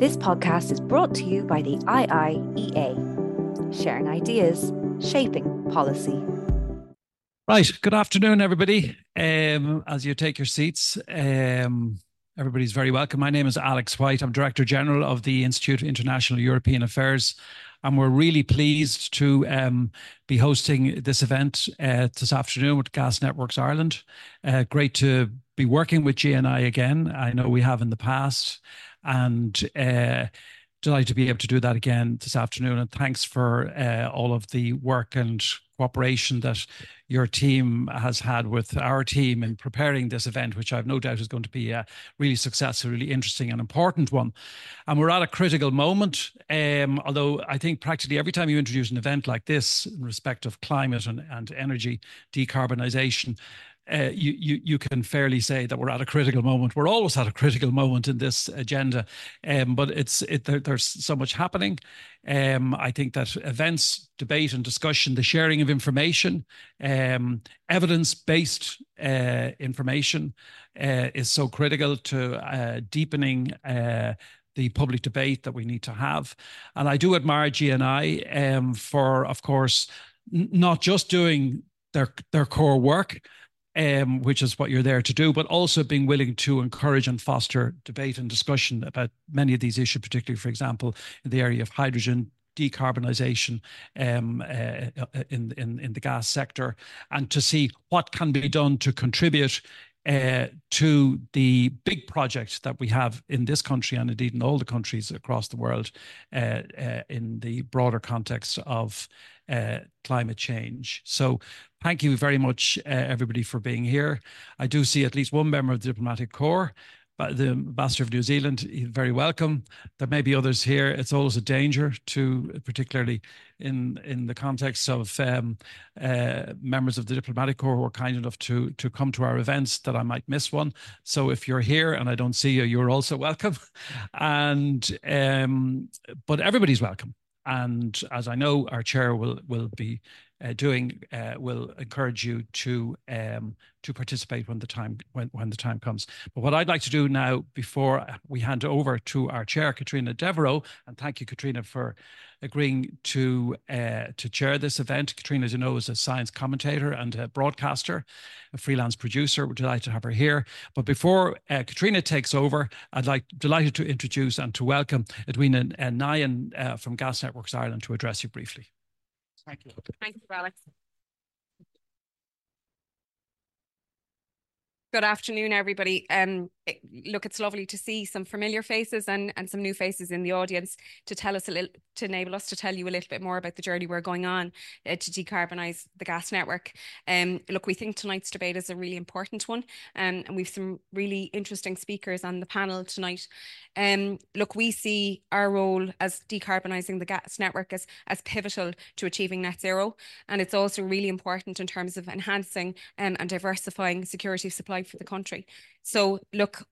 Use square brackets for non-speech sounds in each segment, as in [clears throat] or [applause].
This podcast is brought to you by the IIEA, sharing ideas, shaping policy. Right. Good afternoon, everybody. Um, as you take your seats, um, everybody's very welcome. My name is Alex White. I'm Director General of the Institute of International European Affairs. And we're really pleased to um, be hosting this event uh, this afternoon with Gas Networks Ireland. Uh, great to be working with GNI again. I know we have in the past and uh, delighted to be able to do that again this afternoon. And thanks for uh, all of the work and cooperation that your team has had with our team in preparing this event, which I've no doubt is going to be a really successful, really interesting and important one. And we're at a critical moment, um, although I think practically every time you introduce an event like this in respect of climate and, and energy decarbonisation, uh, you, you, you can fairly say that we're at a critical moment. We're always at a critical moment in this agenda, um, but it's it, there, there's so much happening. Um, I think that events, debate, and discussion, the sharing of information, um, evidence-based uh, information, uh, is so critical to uh, deepening uh, the public debate that we need to have. And I do admire GNI um, for, of course, n- not just doing their their core work, um, which is what you're there to do, but also being willing to encourage and foster debate and discussion about many of these issues, particularly, for example, in the area of hydrogen, decarbonisation um, uh, uh, in, in, in the gas sector, and to see what can be done to contribute uh, to the big project that we have in this country and indeed in all the countries across the world uh, uh, in the broader context of uh, climate change. So thank you very much, uh, everybody, for being here. I do see at least one member of the diplomatic corps. But the ambassador of New Zealand, very welcome. There may be others here. It's always a danger to, particularly in in the context of um, uh, members of the diplomatic corps who are kind enough to to come to our events, that I might miss one. So if you're here and I don't see you, you're also [laughs] welcome. And um, but everybody's welcome. And as I know, our chair will will be uh, doing uh, will encourage you to um, to participate when the time when, when the time comes. But what I'd like to do now, before we hand over to our chair, Katrina Devereux, and thank you, Katrina, for agreeing to uh, to chair this event. Katrina, as you know, is a science commentator and a broadcaster, a freelance producer. We're delighted to have her here. But before uh, Katrina takes over, I'd like delighted to introduce and to welcome Edwina uh, Nyan uh, from Gas Networks Ireland to address you briefly. Thank you. Thank you, Alex. Good afternoon, everybody. Um, look, it's lovely to see some familiar faces and, and some new faces in the audience to tell us a little, to enable us to tell you a little bit more about the journey we're going on uh, to decarbonise the gas network. Um, look, we think tonight's debate is a really important one, um, and we've some really interesting speakers on the panel tonight. Um, look, we see our role as decarbonising the gas network as, as pivotal to achieving net zero, and it's also really important in terms of enhancing um, and diversifying security of supply for the country. So look,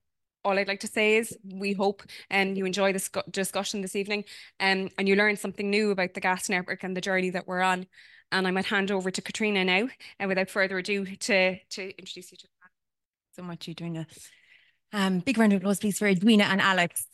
all I'd like to say is we hope and um, you enjoy this discussion this evening um, and you learn something new about the gas network and the journey that we're on. And I might hand over to Katrina now, and without further ado, to, to introduce you to so much, Edwina. Um, big round of applause, please, for Edwina and Alex.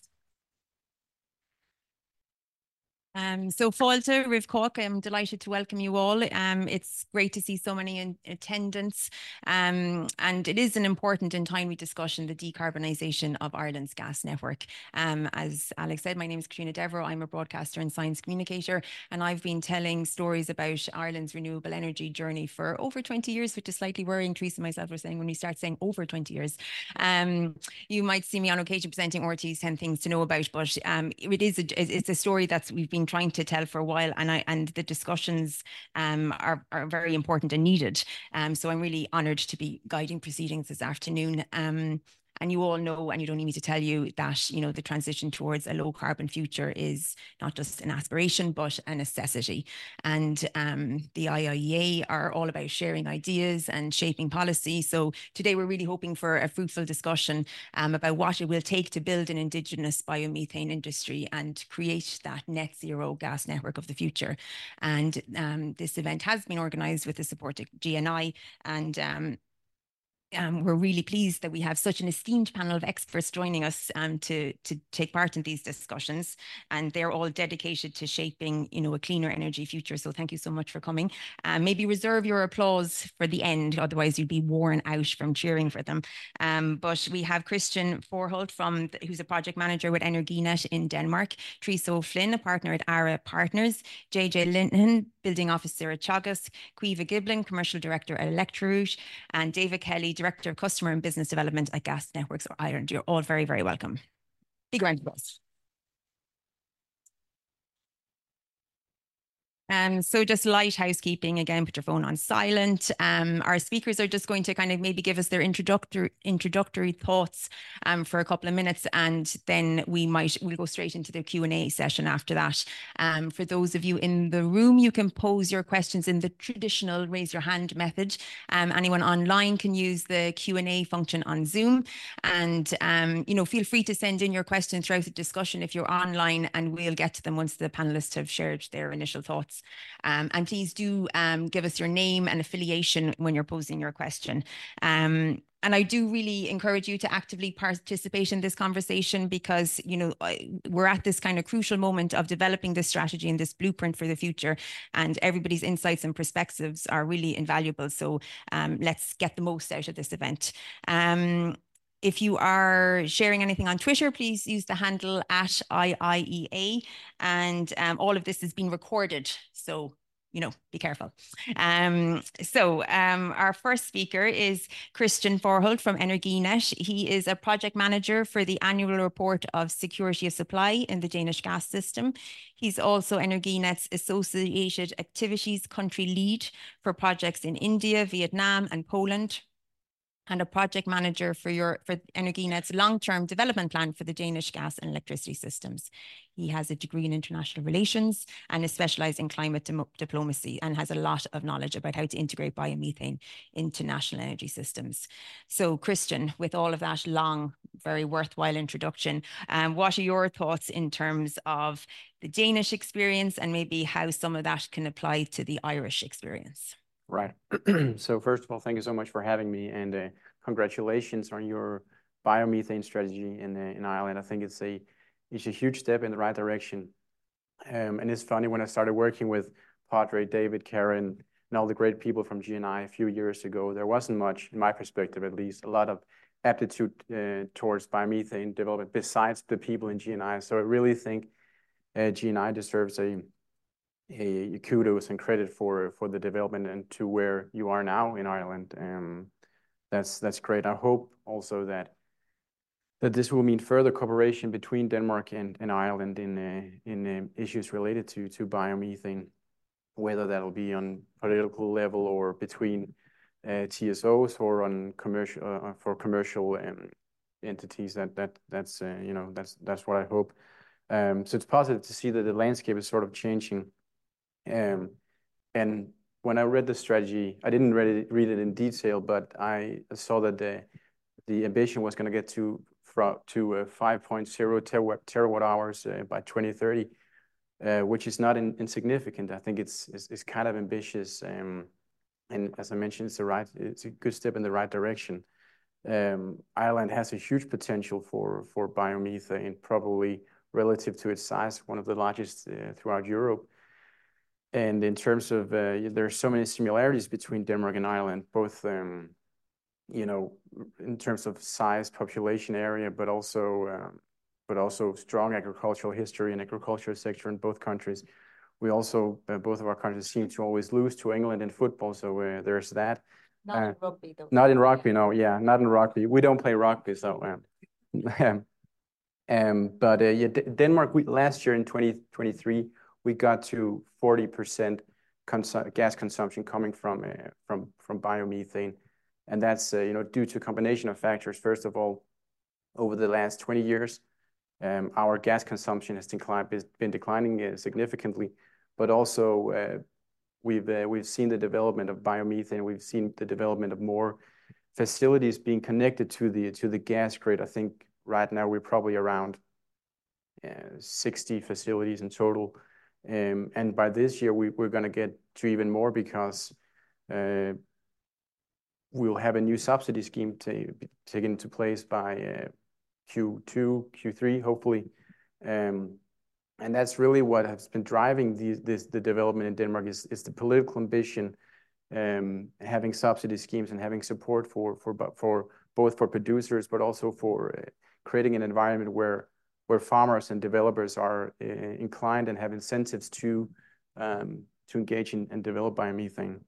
Um, so Fáilte, Riv Cork, I'm delighted to welcome you all. Um, it's great to see so many in attendance. Um, and it is an important and timely discussion, the decarbonisation of Ireland's gas network. Um, as Alex said, my name is Katrina Devereux. I'm a broadcaster and science communicator, and I've been telling stories about Ireland's renewable energy journey for over 20 years, which is slightly worrying. Teresa and myself were saying when we start saying over 20 years. Um, you might see me on occasion presenting RTÉ's 10 things to know about, but um, it is a, it's a story that we've been trying to tell for a while, and I and the discussions um, are are very important and needed. Um, so I'm really honoured to be guiding proceedings this afternoon. Um, and you all know, and you don't need me to tell you that, you know, the transition towards a low carbon future is not just an aspiration, but a necessity. And um, the IIEA are all about sharing ideas and shaping policy. So today we're really hoping for a fruitful discussion um, about what it will take to build an indigenous biomethane industry and create that net zero gas network of the future. And um, this event has been organised with the support of GNI and um, we're really pleased that we have such an esteemed panel of experts joining us um, to, to take part in these discussions. And they're all dedicated to shaping, you know, a cleaner energy future. So thank you so much for coming. Um, maybe reserve your applause for the end, otherwise you'd be worn out from cheering for them. Um, but we have Christian Forholt from who's a project manager with Energinet in Denmark, Teresa O'Flynn, a partner at ARA Partners, JJ Lenehan, building officer at Teagasc, Caoimhe Giblin, commercial director at ElectroRoute, and David Kelly, Director of Customer and Business Development at Gas Networks or Ireland. You're all very, very welcome. Big round of applause. Um, so just light housekeeping again, put your phone on silent. Um, our speakers are just going to kind of maybe give us their introductory introductory thoughts um, for a couple of minutes, and then we might we'll go straight into the Q and A session after that. Um, for those of you in the room, you can pose your questions in the traditional raise your hand method. Um, anyone online can use the Q and A function on Zoom, and um, you know feel free to send in your questions throughout the discussion if you're online, and we'll get to them once the panelists have shared their initial thoughts. Um, and please do um, give us your name and affiliation when you're posing your question. Um, and I do really encourage you to actively participate in this conversation because, you know, we're at this kind of crucial moment of developing this strategy and this blueprint for the future. And everybody's insights and perspectives are really invaluable. So um, let's get the most out of this event. Um, if you are sharing anything on Twitter, please use the handle at IIEA. And um, all of this is being recorded. So you know, be careful. Um, so um, our first speaker is Christian Forholt from Energinet. He is a project manager for the annual report of security of supply in the Danish gas system. He's also Energinet's associated activities country lead for projects in India, Vietnam, and Poland and a project manager for your for Energinet's long-term development plan for the Danish gas and electricity systems. He has a degree in international relations and is specialized in climate diplomacy and has a lot of knowledge about how to integrate biomethane into national energy systems. So Christian, with all of that long, very worthwhile introduction, um, what are your thoughts in terms of the Danish experience and maybe how some of that can apply to the Irish experience? Right. [clears throat] So first of all, thank you so much for having me, and uh, congratulations on your biomethane strategy in uh, Ireland. I think it's a huge step in the right direction. Um, and it's funny when I started working with Padre David, Karen, and all the great people from GNI a few years ago, there wasn't much, in my perspective at least, a lot of aptitude uh, towards biomethane development besides the people in GNI. So I really think GNI deserves a a kudos and credit for for the development and to where you are now in Ireland. Um, that's that's great. I hope also that that this will mean further cooperation between Denmark and, and Ireland in uh, in uh, issues related to to biomethane, whether that'll be on political level or between uh, TSOs or on commercial for commercial um, entities. That that that's you know that's that's what I hope. Um, so it's positive to see that the landscape is sort of changing and when I read the strategy, I didn't read it, in detail, but I saw that the ambition was going to get to uh, 5.0 terawatt, terawatt hours uh, by 2030, uh, which is not insignificant. I think it's, kind of ambitious. Um, and as I mentioned, it's a right, it's a good step in the right direction. Um, Ireland has a huge potential for biomethane, probably relative to its size, one of the largest throughout Europe. And in terms of, uh, there are so many similarities between Denmark and Ireland, both, um, you know, in terms of size, population area, but also, um, but also strong agricultural history and agricultural sector in both countries. We also, uh, both of our countries seem to always lose to England in football, so uh, there's that. Not in rugby, though. Not in rugby, no. Yeah, not in rugby. We don't play rugby, so. Um, [laughs] um, but yeah, Denmark, we last year in 2023, we got to 40% gas consumption coming from uh, biomethane. And that's uh, you know due to a combination of factors. First of all, over the last 20 years, um, our gas consumption has been declining uh, significantly. But also, we've seen the development of biomethane. We've seen the development of more facilities being connected to the gas grid. I think right now we're probably around 60 facilities in total Um, and by this year, we're going to get to even more because uh, we'll have a new subsidy scheme taken into place by uh, Q2, Q3, hopefully. Um, and that's really what has been driving the development in Denmark is the political ambition, um, having subsidy schemes and having support for both for producers, but also for uh, creating an environment where farmers and developers are eh, eh, inclined and have incentives um, to engage in and develop biomethane.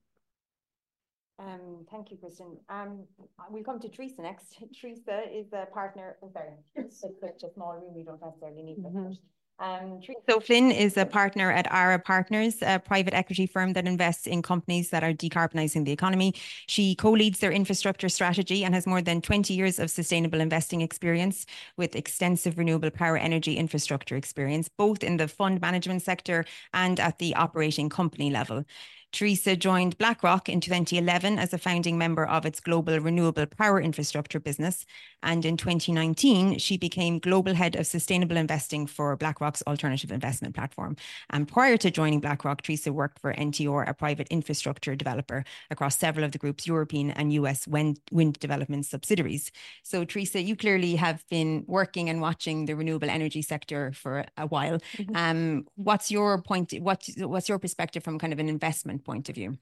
Um, thank you, Kristian. Um, we'll come to Teresa next. [laughs] Teresa is a partner. Oh, sorry. [laughs] It's such a small room. We don't necessarily need mm-hmm. Um, that. Teresa O'Flynn is a partner at Ara Partners, a private equity firm that invests in companies that are decarbonizing the economy. She co-leads their infrastructure strategy and has more than 20 years of sustainable investing experience with extensive renewable power energy infrastructure experience, both in the fund management sector and at the operating company level. Teresa joined BlackRock in 2011 as a founding member of its global renewable power infrastructure business. And in 2019, she became global head of sustainable investing for BlackRock's alternative investment platform. And prior to joining BlackRock, Teresa worked for NTR, a private infrastructure developer across several of the group's European and U.S. wind development subsidiaries. So Teresa, you clearly have been working and watching the renewable energy sector for a while. Mm-hmm. Um, what's your point? What's your perspective from kind of an investment point of view?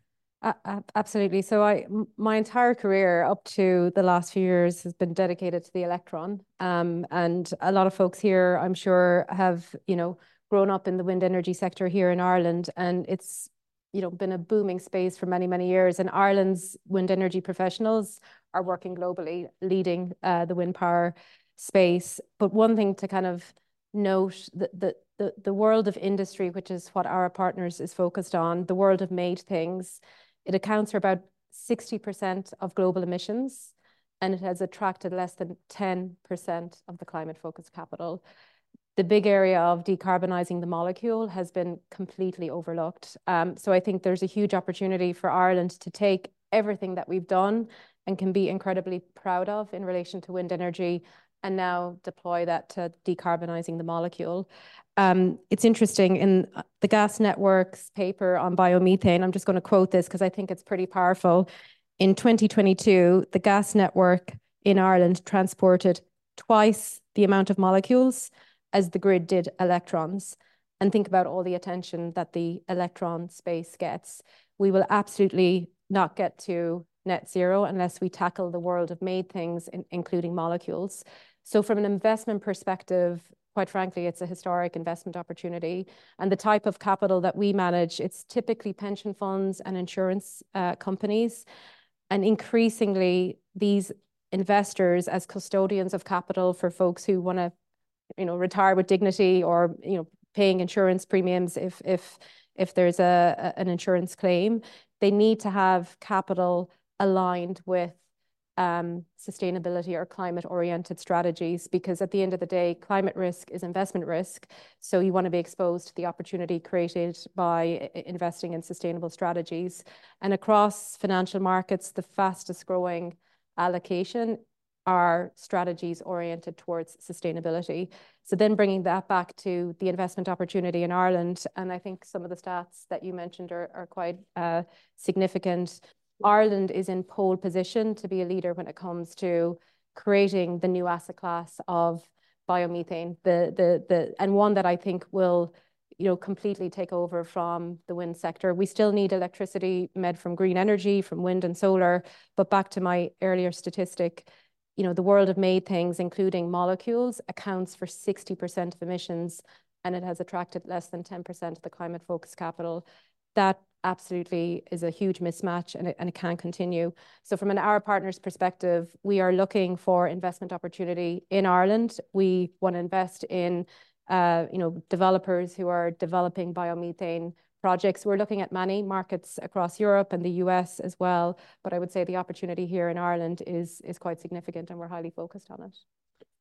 Absolutely. So I, my entire career up to the last few years has been dedicated to the electron. Um, and a lot of folks here, I'm sure, have you know grown up in the wind energy sector here in Ireland. And it's you know been a booming space for many, many years. And Ireland's wind energy professionals are working globally, leading uh, the wind power space. But one thing to kind of note, the the world of industry, which is what Ara Partners is focused on, the world of made things, it accounts for about 60% of global emissions. And it has attracted less than 10% of the climate-focused capital. The big area of decarbonizing the molecule has been completely overlooked. Um, so I think there's a huge opportunity for Ireland to take everything that we've done and can be incredibly proud of in relation to wind energy and now deploy that to decarbonizing the molecule. Um, it's interesting in uh, the Gas Networks paper on biomethane. I'm just going to quote this because I think it's pretty powerful. In 2022, the gas network in Ireland transported twice the amount of molecules as the grid did electrons. And think about all the attention that the electron space gets. We will absolutely not get to net zero unless we tackle the world of made things, including molecules. So from an investment perspective, quite frankly, it's a historic investment opportunity. And the type of capital that we manage, it's typically pension funds and insurance uh, companies. And increasingly, these investors as custodians of capital for folks who want to you know, retire with dignity or you know, paying insurance premiums if if, if there's a, an insurance claim, they need to have capital aligned with Um, sustainability or climate-oriented strategies because at the end of the day, climate risk is investment risk. So you want to be exposed to the opportunity created by investing in sustainable strategies. And across financial markets, the fastest growing allocation are strategies oriented towards sustainability. So then bringing that back to the investment opportunity in Ireland, and I think some of the stats that you mentioned are quite uh, significant. Ireland is in pole position to be a leader when it comes to creating the new asset class of biomethane, the, the, the, and one that I think will you know, completely take over from the wind sector. We still need electricity made from green energy, from wind and solar. But back to my earlier statistic, you know, the world of made things, including molecules, accounts for 60% of emissions, and it has attracted less than 10% of the climate-focused capital. That absolutely is a huge mismatch, and it and it can't continue. So from an Ara Partners perspective, we are looking for investment opportunity in Ireland. We want to invest in uh, you know, developers who are developing biomethane projects. We're looking at many markets across Europe and the U.S. as well. But I would say the opportunity here in Ireland is, is quite significant, and we're highly focused on it.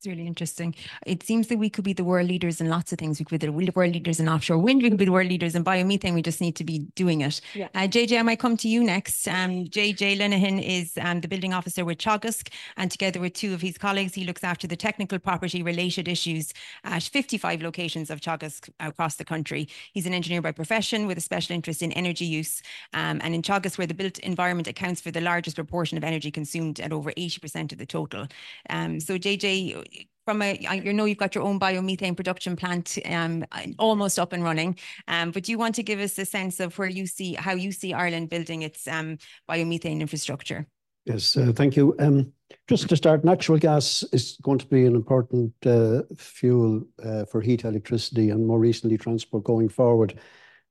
It's really interesting. It seems that we could be the world leaders in lots of things. We could be the world leaders in offshore wind. We could be the world leaders in biomethane. We just need to be doing it. Yeah. Uh, JJ, I might come to you next. Um, JJ Lenehan is um, the building officer with Teagasc, and together with two of his colleagues, he looks after the technical property related issues at 55 locations of Teagasc across the country. He's an engineer by profession with a special interest in energy use. Um, and in Teagasc, where the built environment accounts for the largest proportion of energy consumed at over 80% of the total. Um, so JJ, from a, you know you've got your own biomethane production plant um, almost up and running, um, but do you want to give us a sense of where you see, how you see Ireland building its um, biomethane infrastructure? Yes, uh, thank you. Um, just to start, natural gas is going to be an important uh, fuel uh, for heat electricity and more recently transport going forward.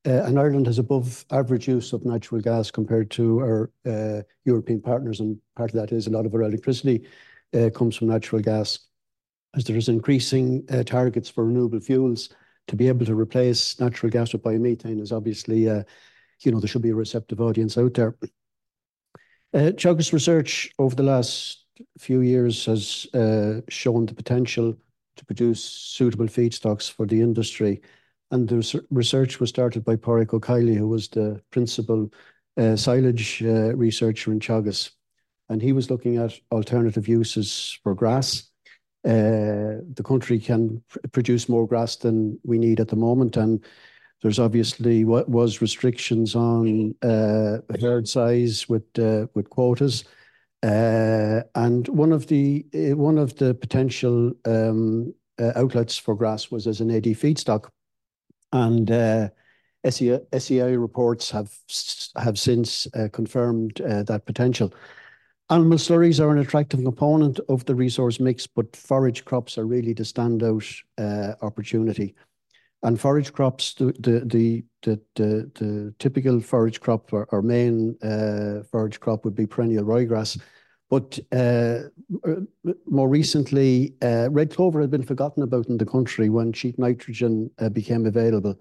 Uh, and Ireland has above average use of natural gas compared to our uh, European partners, and part of that is a lot of our electricity uh, comes from natural gas as there is increasing uh, targets for renewable fuels, to be able to replace natural gas with biomethane is obviously, uh, you know, there should be a receptive audience out there. Uh, research over the last few years has uh, shown the potential to produce suitable feedstocks for the industry. And the research was started by Pádraig O'Kiely, who was the principal uh, silage uh, researcher in Teagasc. And he was looking at alternative uses for grass Uh, the country can produce more grass than we need at the moment, and there's obviously what was restrictions on uh, herd size with uh, with quotas. Uh, and one of the uh, one of the potential um, outlets for grass was as an AD feedstock. And SEI, reports have have since confirmed that potential. Animal slurries are an attractive component of the resource mix, but forage crops are really the standout uh, opportunity. And forage crops, the the the the, the typical forage crop or, main uh, forage crop would be perennial ryegrass. But uh, more recently, red clover had been forgotten about in the country when cheap nitrogen became available.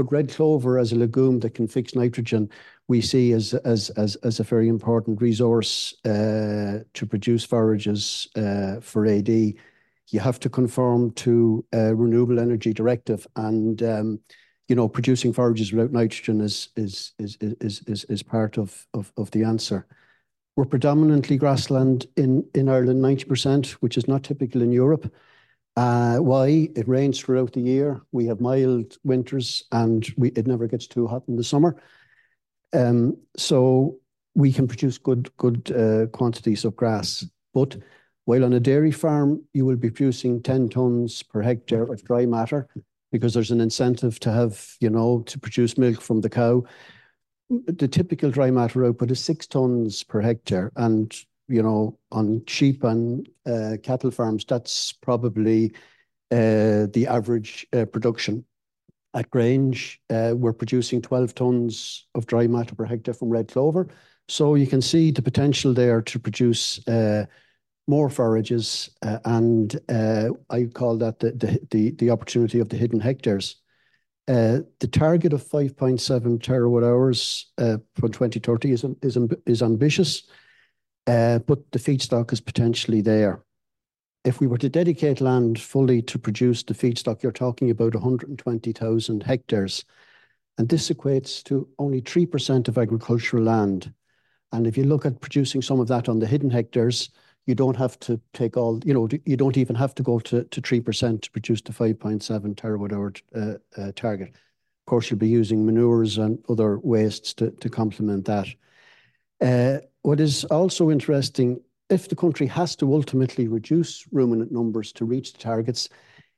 But red clover as a legume that can fix nitrogen, we see as as as, as a very important resource uh, to produce forages uh, for AD. You have to conform to a renewable energy directive, and um, you know producing forages without nitrogen is is is is is, is part of, of of the answer. We're predominantly grassland in in Ireland, ninety percent, which is not typical in Europe. Uh, why? It rains throughout the year. We have mild winters, and it never gets too hot in the summer. Um, so we can produce good good uh, quantities of grass. But while on a dairy farm, you will be producing 10 tons per hectare of dry matter because there's an incentive to have, you know, to produce milk from the cow. The typical dry matter output is six tons per hectare. And you know, on sheep and uh, cattle farms, that's probably uh, the average uh, production. At Grange, we're producing 12 tons of dry matter per hectare from red clover. So you can see the potential there to produce more forages, and I call that the the the opportunity of the hidden hectares. The target of 5.7 terawatt hours for 2030 is ambitious. Uh, but the feedstock is potentially there. If we were to dedicate land fully to produce the feedstock, you're talking about 120,000 hectares, and this equates to only 3% of agricultural land. And if you look at producing some of that on the hidden hectares, you don't have to take all, you know, you don't even have to go to 3% to produce the 5.7 terawatt hour uh, uh, target. Of course, you'll be using manures and other wastes to complement that. What is also interesting, if the country has to ultimately reduce ruminant numbers to reach the targets,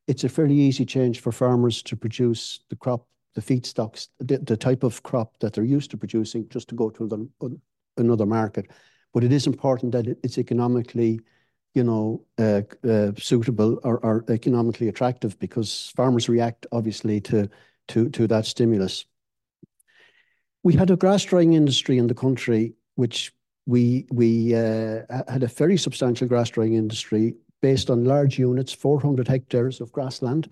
it's a fairly easy change for farmers to produce the crop, the feedstocks, the, the type of crop that they're used to producing just to go to another, another market. But it is important that it's economically, you know, uh, uh, suitable or, or, economically attractive because farmers react obviously to, to, to that stimulus. We had a grass drying industry in the country which we we uh, had a very substantial grass drying industry based on large units, 400 hectares of grassland,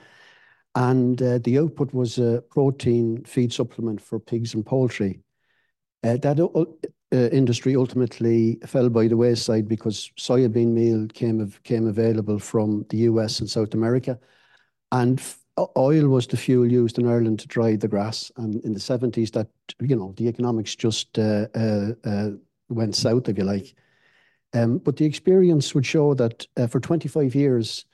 and uh, the output was a protein feed supplement for pigs and poultry. Uh, that industry ultimately fell by the wayside because soybean meal came available from the U.S. and South America, and oil was the fuel used in Ireland to dry the grass. And in the seventies, that, you know, the economics just uh, uh, uh, went south, if you like. Um, but the experience would show that for 25 years,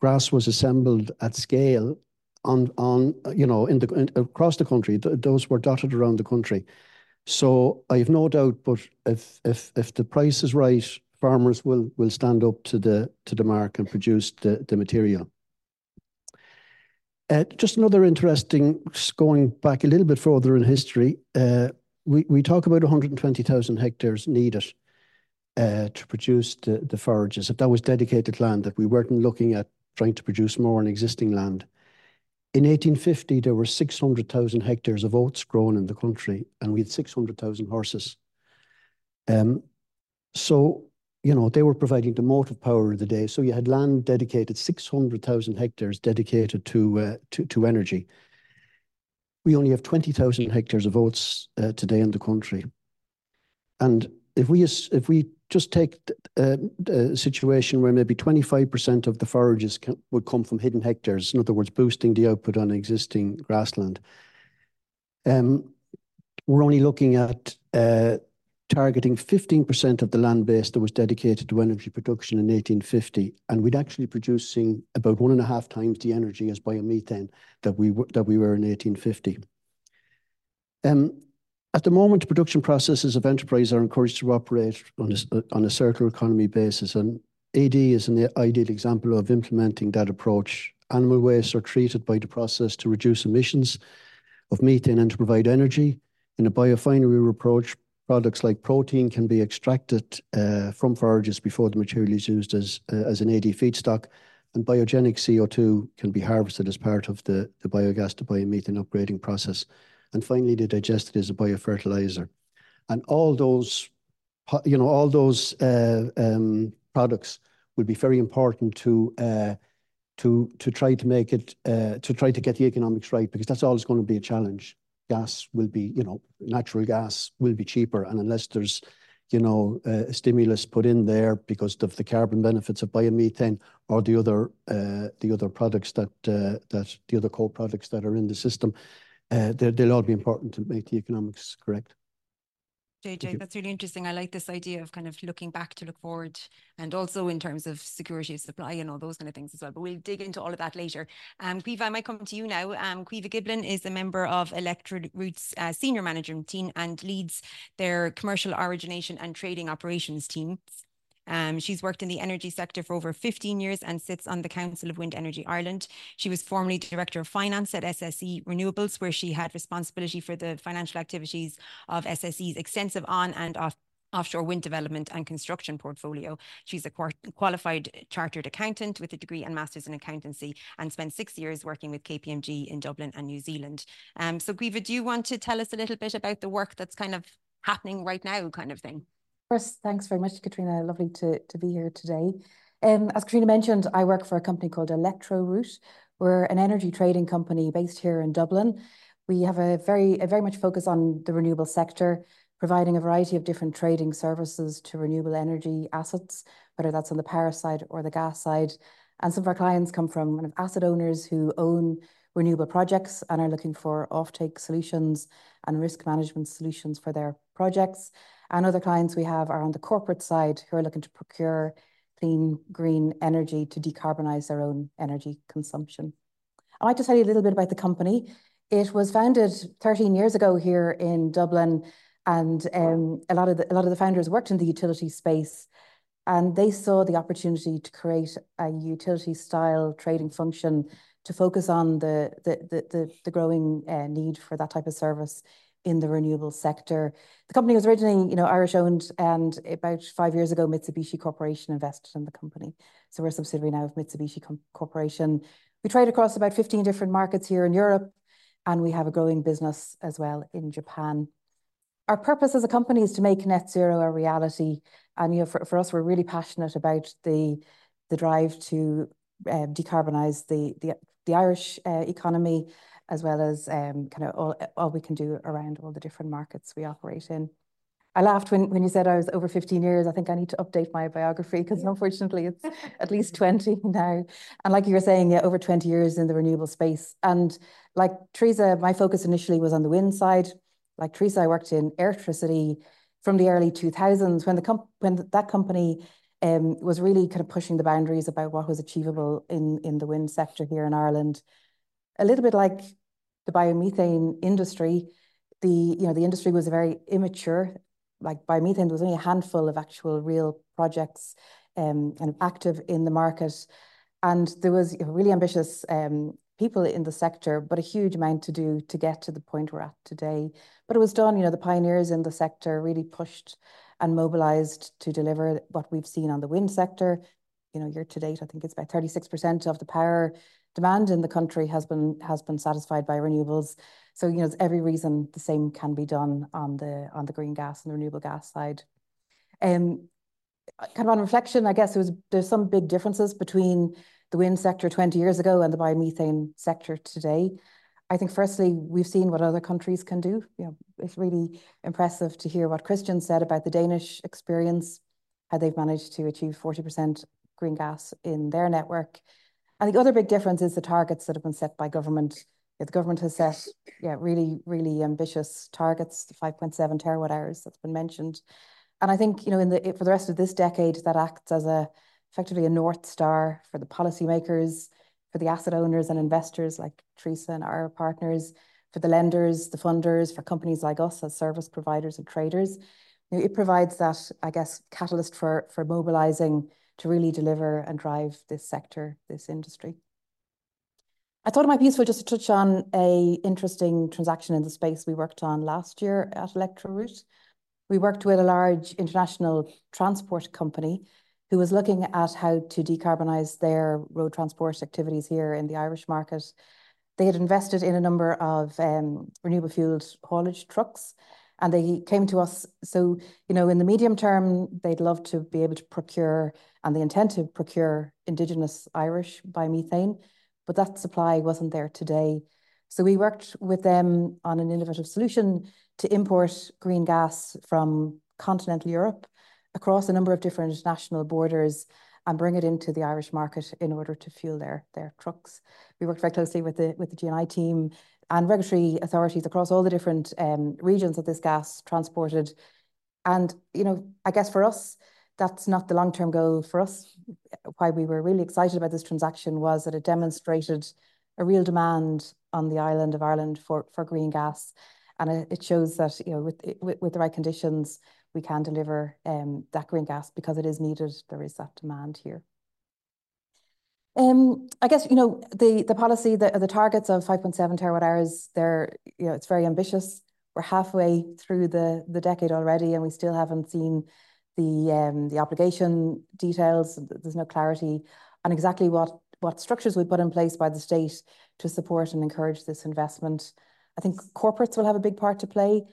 grass was assembled at scale on, on you know, in the across the country. Those were dotted around the country. So I have no doubt, but if if if the price is right, farmers will will stand up to the to the mark and produce the the material. Uh, just another interesting, going back a little bit further in history, uh, we we talk about 120,000 hectares needed uh, to produce the forages. If that was dedicated land, that we weren't looking at trying to produce more on existing land. In 1850, there were 600,000 hectares of oats grown in the country, and we had 600,000 horses. Um, so, you know, they were providing the motive power of the day. So you had land dedicated, 600,000 hectares dedicated uh, to to energy. We only have 20,000 hectares of oats uh, today in the country. And if we if we just take a uh, situation where maybe 25% of the forages would come from hidden hectares, in other words, boosting the output on existing grassland, um, we're only looking at targeting 15% of the land base that was dedicated to energy production in 1850, and we'd actually producing about one and a half times the energy as biomethane that we were in 1850. Um, at the moment, production processes of enterprise are encouraged to operate on a on a circular economy basis, and AD is an ideal example of implementing that approach. Animal waste are treated by the process to reduce emissions of methane and to provide energy. In a biorefinery approach, products like protein can be extracted uh, from forages before the material is used as uh, as an AD feedstock, and biogenic CO2 can be harvested as part of the the biogas to biomethane upgrading process. And finally, the digestate as a biofertilizer. And all those, you know, all those uh, um, products will be very important to try to make it to try to get the economics right, because that's always going to be a challenge. Gas will be, you know, natural gas will be cheaper, and unless there's, you know, a stimulus put in there because of the carbon benefits of biomethane or the other uh, the other products that uh, that the other co-products that are in the system, uh, they'll all be important to make the economics correct. JJ, that's really interesting. I like this idea of kind of looking back to look forward, and also in terms of security of supply and all those kind of things as well. But we'll dig into all of that later. Um, Caoimhe, I might come to you now. Um, Caoimhe Giblin is a member of Electra Root's uh, senior management team and leads their commercial origination and trading operations teams. She's worked in the energy sector for over 15 years and sits on the Council of Wind Energy Ireland. She was formerly Director of Finance at SSE Renewables, where she had responsibility for the financial activities of SSE's extensive on and off offshore wind development and construction portfolio. She's a qualified chartered accountant with a degree and master's in accountancy, and spent six years working with KPMG in Dublin and New Zealand. Um, so Caoimhe, do you want to tell us a little bit about the work that's kind of happening right now, kind of thing? First, thanks very much, Katrina. Lovely to to be here today. Um, as Katrina mentioned, I work for a company called ElectroRoute. We're an energy trading company based here in Dublin. We have a very much focus on the renewable sector, providing a variety of different trading services to renewable energy assets, whether that's on the power side or the gas side. And some of our clients come from kind of asset owners who own renewable projects and are looking for offtake solutions and risk management solutions for their projects. And other clients we have are on the corporate side, who are looking to procure clean, green energy to decarbonize their own energy consumption. I might just tell you a little bit about the company. It was founded 13 years ago here in Dublin, and um, a lot of the founders worked in the utility space, and they saw the opportunity to create a utility-style trading function to focus on the growing uh, need for that type of service in the renewable sector. The company was originally, you know, Irish-owned, and about five years ago, Mitsubishi Corporation invested in the company. So we're a subsidiary now of Mitsubishi Corporation. We trade across about 15 different markets here in Europe, and we have a growing business as well in Japan. Our purpose as a company is to make net zero a reality, and, you know, for us, we're really passionate about the drive to um, decarbonize the Irish uh, economy, as well as kind of all we can do around all the different markets we operate in. I laughed when, when you said I was over 15 years. I think I need to update my biography because unfortunately it's [laughs] at least 20 now. And like you were saying, yeah, over 20 years in the renewable space. And like Teresa, my focus initially was on the wind side. Like Teresa, I worked in electricity from the early 2000s when the comp when that company um, was really kind of pushing the boundaries about what was achievable in, in the wind sector here in Ireland. A little bit like the biomethane industry, the you know the industry was very immature like biomethane, there was only a handful of actual real projects um, kind of active in the market. And there was really ambitious um, people in the sector, but a huge amount to do to get to the point we're at today. But it was done, you know, the pioneers in the sector really pushed and mobilized to deliver what we've seen on the wind sector. You know, year to date, I think it's about 36% of the power demand in the country has been has been satisfied by renewables. So, you know, there's every reason the same can be done on the on the green gas and the renewable gas side. Um, kind of on reflection, I guess was there's some big differences between the wind sector 20 years ago and the biomethane sector today. I think firstly, we've seen what other countries can do. You know, it's really impressive to hear what Christian said about the Danish experience, how they've managed to achieve 40% green gas in their network. And the other big difference is the targets that have been set by government the government has set yeah really really ambitious targets, the 5.7 terawatt hours that's been mentioned, and I think you know in the for the rest of this decade that acts as a effectively a north star for the policymakers, for the asset owners and investors like Teresa and our partners, for the lenders, the funders, for companies like us as service providers and traders. You know, it provides that I guess catalyst for for mobilizing to really deliver and drive this sector, this industry. I thought it might be useful just to touch on a interesting transaction in the space we worked on last year at Electroroute. We worked with a large international transport company who was looking at how to decarbonize their road transport activities here in the Irish market. They had invested in a number of um, renewable fueled haulage trucks and they came to us. So, you know, in the medium term, they'd love to be able to procure and they intend to procure Indigenous Irish biomethane but that supply wasn't there today. So we worked with them on an innovative solution to import green gas from continental Europe across a number of different national borders and bring it into the Irish market in order to fuel their, their trucks. We worked very closely with the, with the GNI team and regulatory authorities across all the different um, regions that this gas transported. And, you know, I guess for us, that's not the long-term goal for us. Why we were really excited about this transaction was that it demonstrated a real demand on the island of Ireland for, for green gas. And it, shows that, you know, with, with, with, the right conditions, we can deliver um, that green gas because it is needed. There is that demand here. Um, I guess, you know, the, the policy, the, the targets of 5.7 terawatt hours, they're, you know, it's very ambitious. We're halfway through the, the decade already, and we still haven't seen the um, the obligation details. There's no clarity on exactly what what structures we put in place by the state to support and encourage this investment. I think corporates will have a big part to play,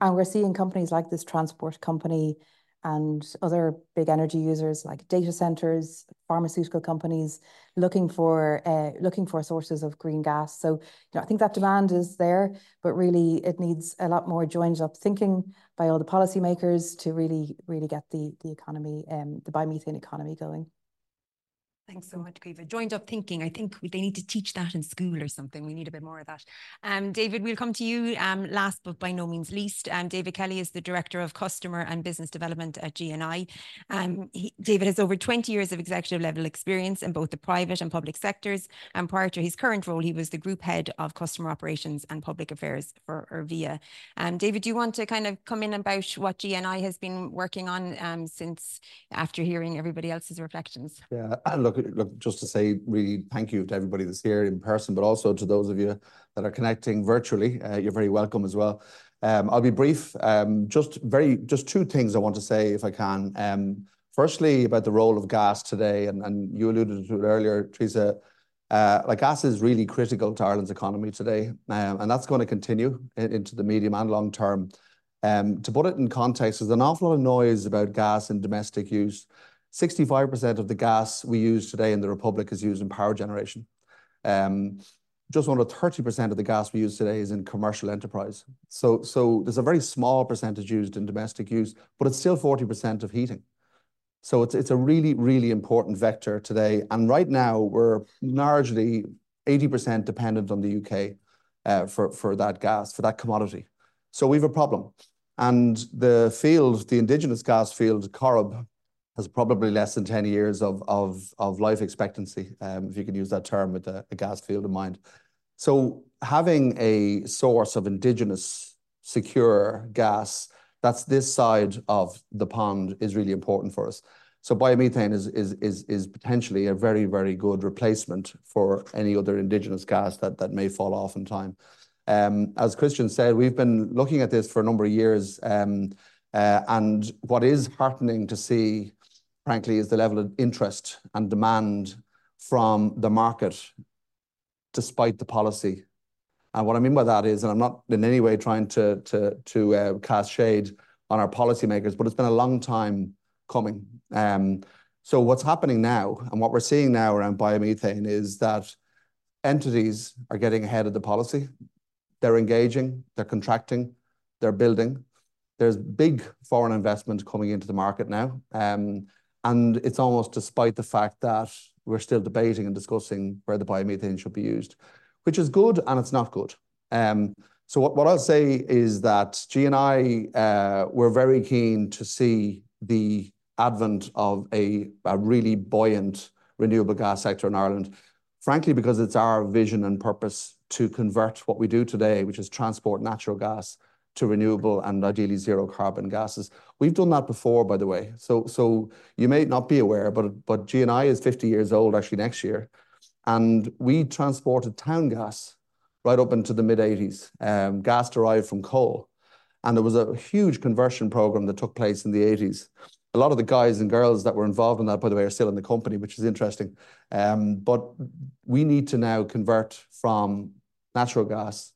and we're seeing companies like this transport company and other big energy users like data centers, pharmaceutical companies looking for uh, looking for sources of green gas. So, you know, I think that demand is there, but really it needs a lot more joined up thinking by all the policymakers to really, really get the the economy, um, the biomethane economy going. Thanks so much, Caoimhe. Joined up thinking. I think they need to teach that in school or something. We need a bit more of that. Um, David, we'll come to you um, last, but by no means least. Um, David Kelly is the Director of Customer and Business Development at GNI. Um, he, David has over 20 years of executive level experience in both the private and public sectors. And prior to his current role, he was the Group Head of Customer Operations and Public Affairs for Ervia. Um, David, do you want to kind of come in about what GNI has been working on um, since after hearing everybody else's reflections? Yeah, look, look, just to say really thank you to everybody that's here in person, but also to those of you that are connecting virtually. Uh, you're very welcome as well. Um, I'll be brief. Um, just very, just two things I want to say, if I can. Um, firstly, about the role of gas today, and, and you alluded to it earlier, Teresa. Uh, like gas is really critical to Ireland's economy today, um, and that's going to continue in, into the medium and long term. Um, to put it in context, there's an awful lot of noise about gas and domestic use. 65% of the gas we use today in the Republic is used in power generation. Um, just under 30% of the gas we use today is in commercial enterprise. So, so there's a very small percentage used in domestic use, but it's still 40% of heating. So it's, it's a really, really important vector today. And right now we're largely 80% dependent on the UK uh, for, for that gas, for that commodity. So we have a problem. And the field, the indigenous gas field, Corrib, has probably less than 10 years of, of, of life expectancy, um, if you can use that term with a, a gas field in mind. So having a source of indigenous secure gas that's this side of the pond is really important for us. So biomethane is is is is potentially a very very good replacement for any other indigenous gas that that may fall off in time. Um, as Christian said, we've been looking at this for a number of years, um, uh, and what is heartening to see, frankly, is the level of interest and demand from the market, despite the policy. And what I mean by that is, and I'm not in any way trying to to to uh, cast shade on our policymakers, but it's been a long time coming. Um, so what's happening now, and what we're seeing now around biomethane, is that entities are getting ahead of the policy. They're engaging, they're contracting, they're building. There's big foreign investment coming into the market now. Um, and it's almost despite the fact that we're still debating and discussing where the biomethane should be used, which is good and it's not good. Um, so what, what I'll say is that GNI, uh, we're very keen to see the advent of a, a really buoyant renewable gas sector in Ireland, frankly, because it's our vision and purpose to convert what we do today, which is transport natural gas to renewable and ideally zero carbon gases. We've done that before, by the way. So, so you may not be aware, but, but GNI is 50 years old actually next year. And we transported town gas right up into the mid 80s, um, gas derived from coal. And there was a huge conversion program that took place in the 80s a lot of the guys and girls that were involved in that, by the way, are still in the company, which is interesting. Um, but we need to now convert from natural gas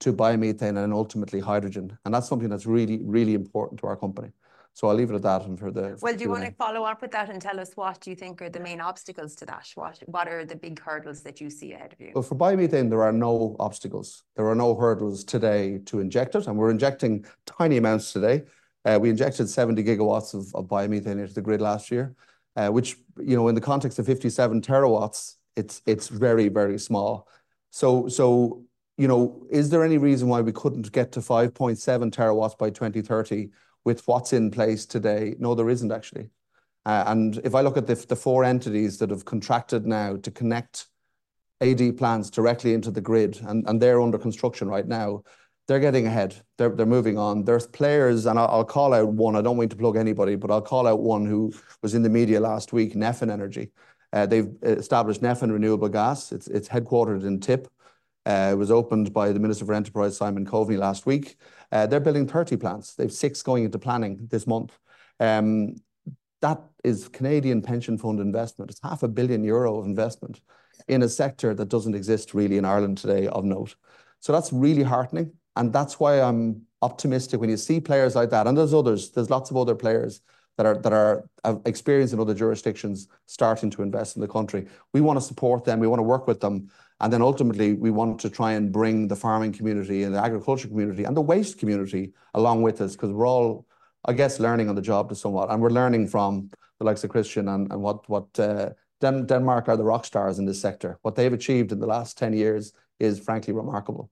to biomethane and ultimately hydrogen. And that's something that's really, really important to our company. So I'll leave it at that and for the. Well, do you want to follow up with that and tell us what do you think are the main obstacles to that? What what are the big hurdles that you see ahead of you? Well, for biomethane, there are no obstacles. There are no hurdles today to inject it, and we're injecting tiny amounts today. Uh, we injected 70 gigawatts of, biomethane into the grid last year, uh, which, you know, in the context of 57 terawatts, it's it's very, very small. So, so you know, is there any reason why we couldn't get to 5.7 terawatts by 2030 with what's in place today? No, there isn't actually. Uh, and if I look at the, the four entities that have contracted now to connect AD plants directly into the grid, and, and they're under construction right now, they're getting ahead. They're, they're moving on. There's players, and I'll, call out one. I don't mean to plug anybody, but I'll call out one who was in the media last week, Nephin Energy. Uh, they've established Nephin Renewable Gas. It's, it's headquartered in Tip. Uh, it was opened by the Minister for Enterprise, Simon Coveney, last week. Uh, they're building 30 plants. They've six going into planning this month. Um, that is Canadian pension fund investment. It's half a billion euro of investment in a sector that doesn't exist really in Ireland today of note. So that's really heartening. And that's why I'm optimistic when you see players like that. And there's others, there's lots of other players that are that are experienced in other jurisdictions starting to invest in the country. We want to support them. We want to work with them. And then ultimately, we want to try and bring the farming community and the agriculture community and the waste community along with us because we're all, I guess, learning on the job to somewhat. And we're learning from the likes of Christian and, and what, what uh, Den Denmark are the rock stars in this sector. What they've achieved in the last 10 years is frankly remarkable.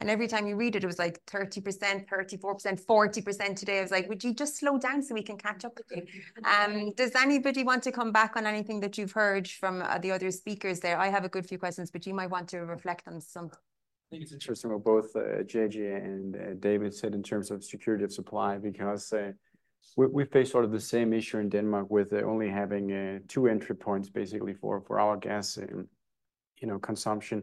And every time you read it, it was like 30%, 34%, 40% today. I was like, would you just slow down so we can catch up with you? Um, [laughs] does anybody want to come back on anything that you've heard from uh, the other speakers there? I have a good few questions, but you might want to reflect on some. I think it's interesting what both uh, JJ and uh, David said in terms of security of supply, because uh, we, we face sort of the same issue in Denmark with uh, only having uh, two entry points basically for, for our gas, um, you know, consumption.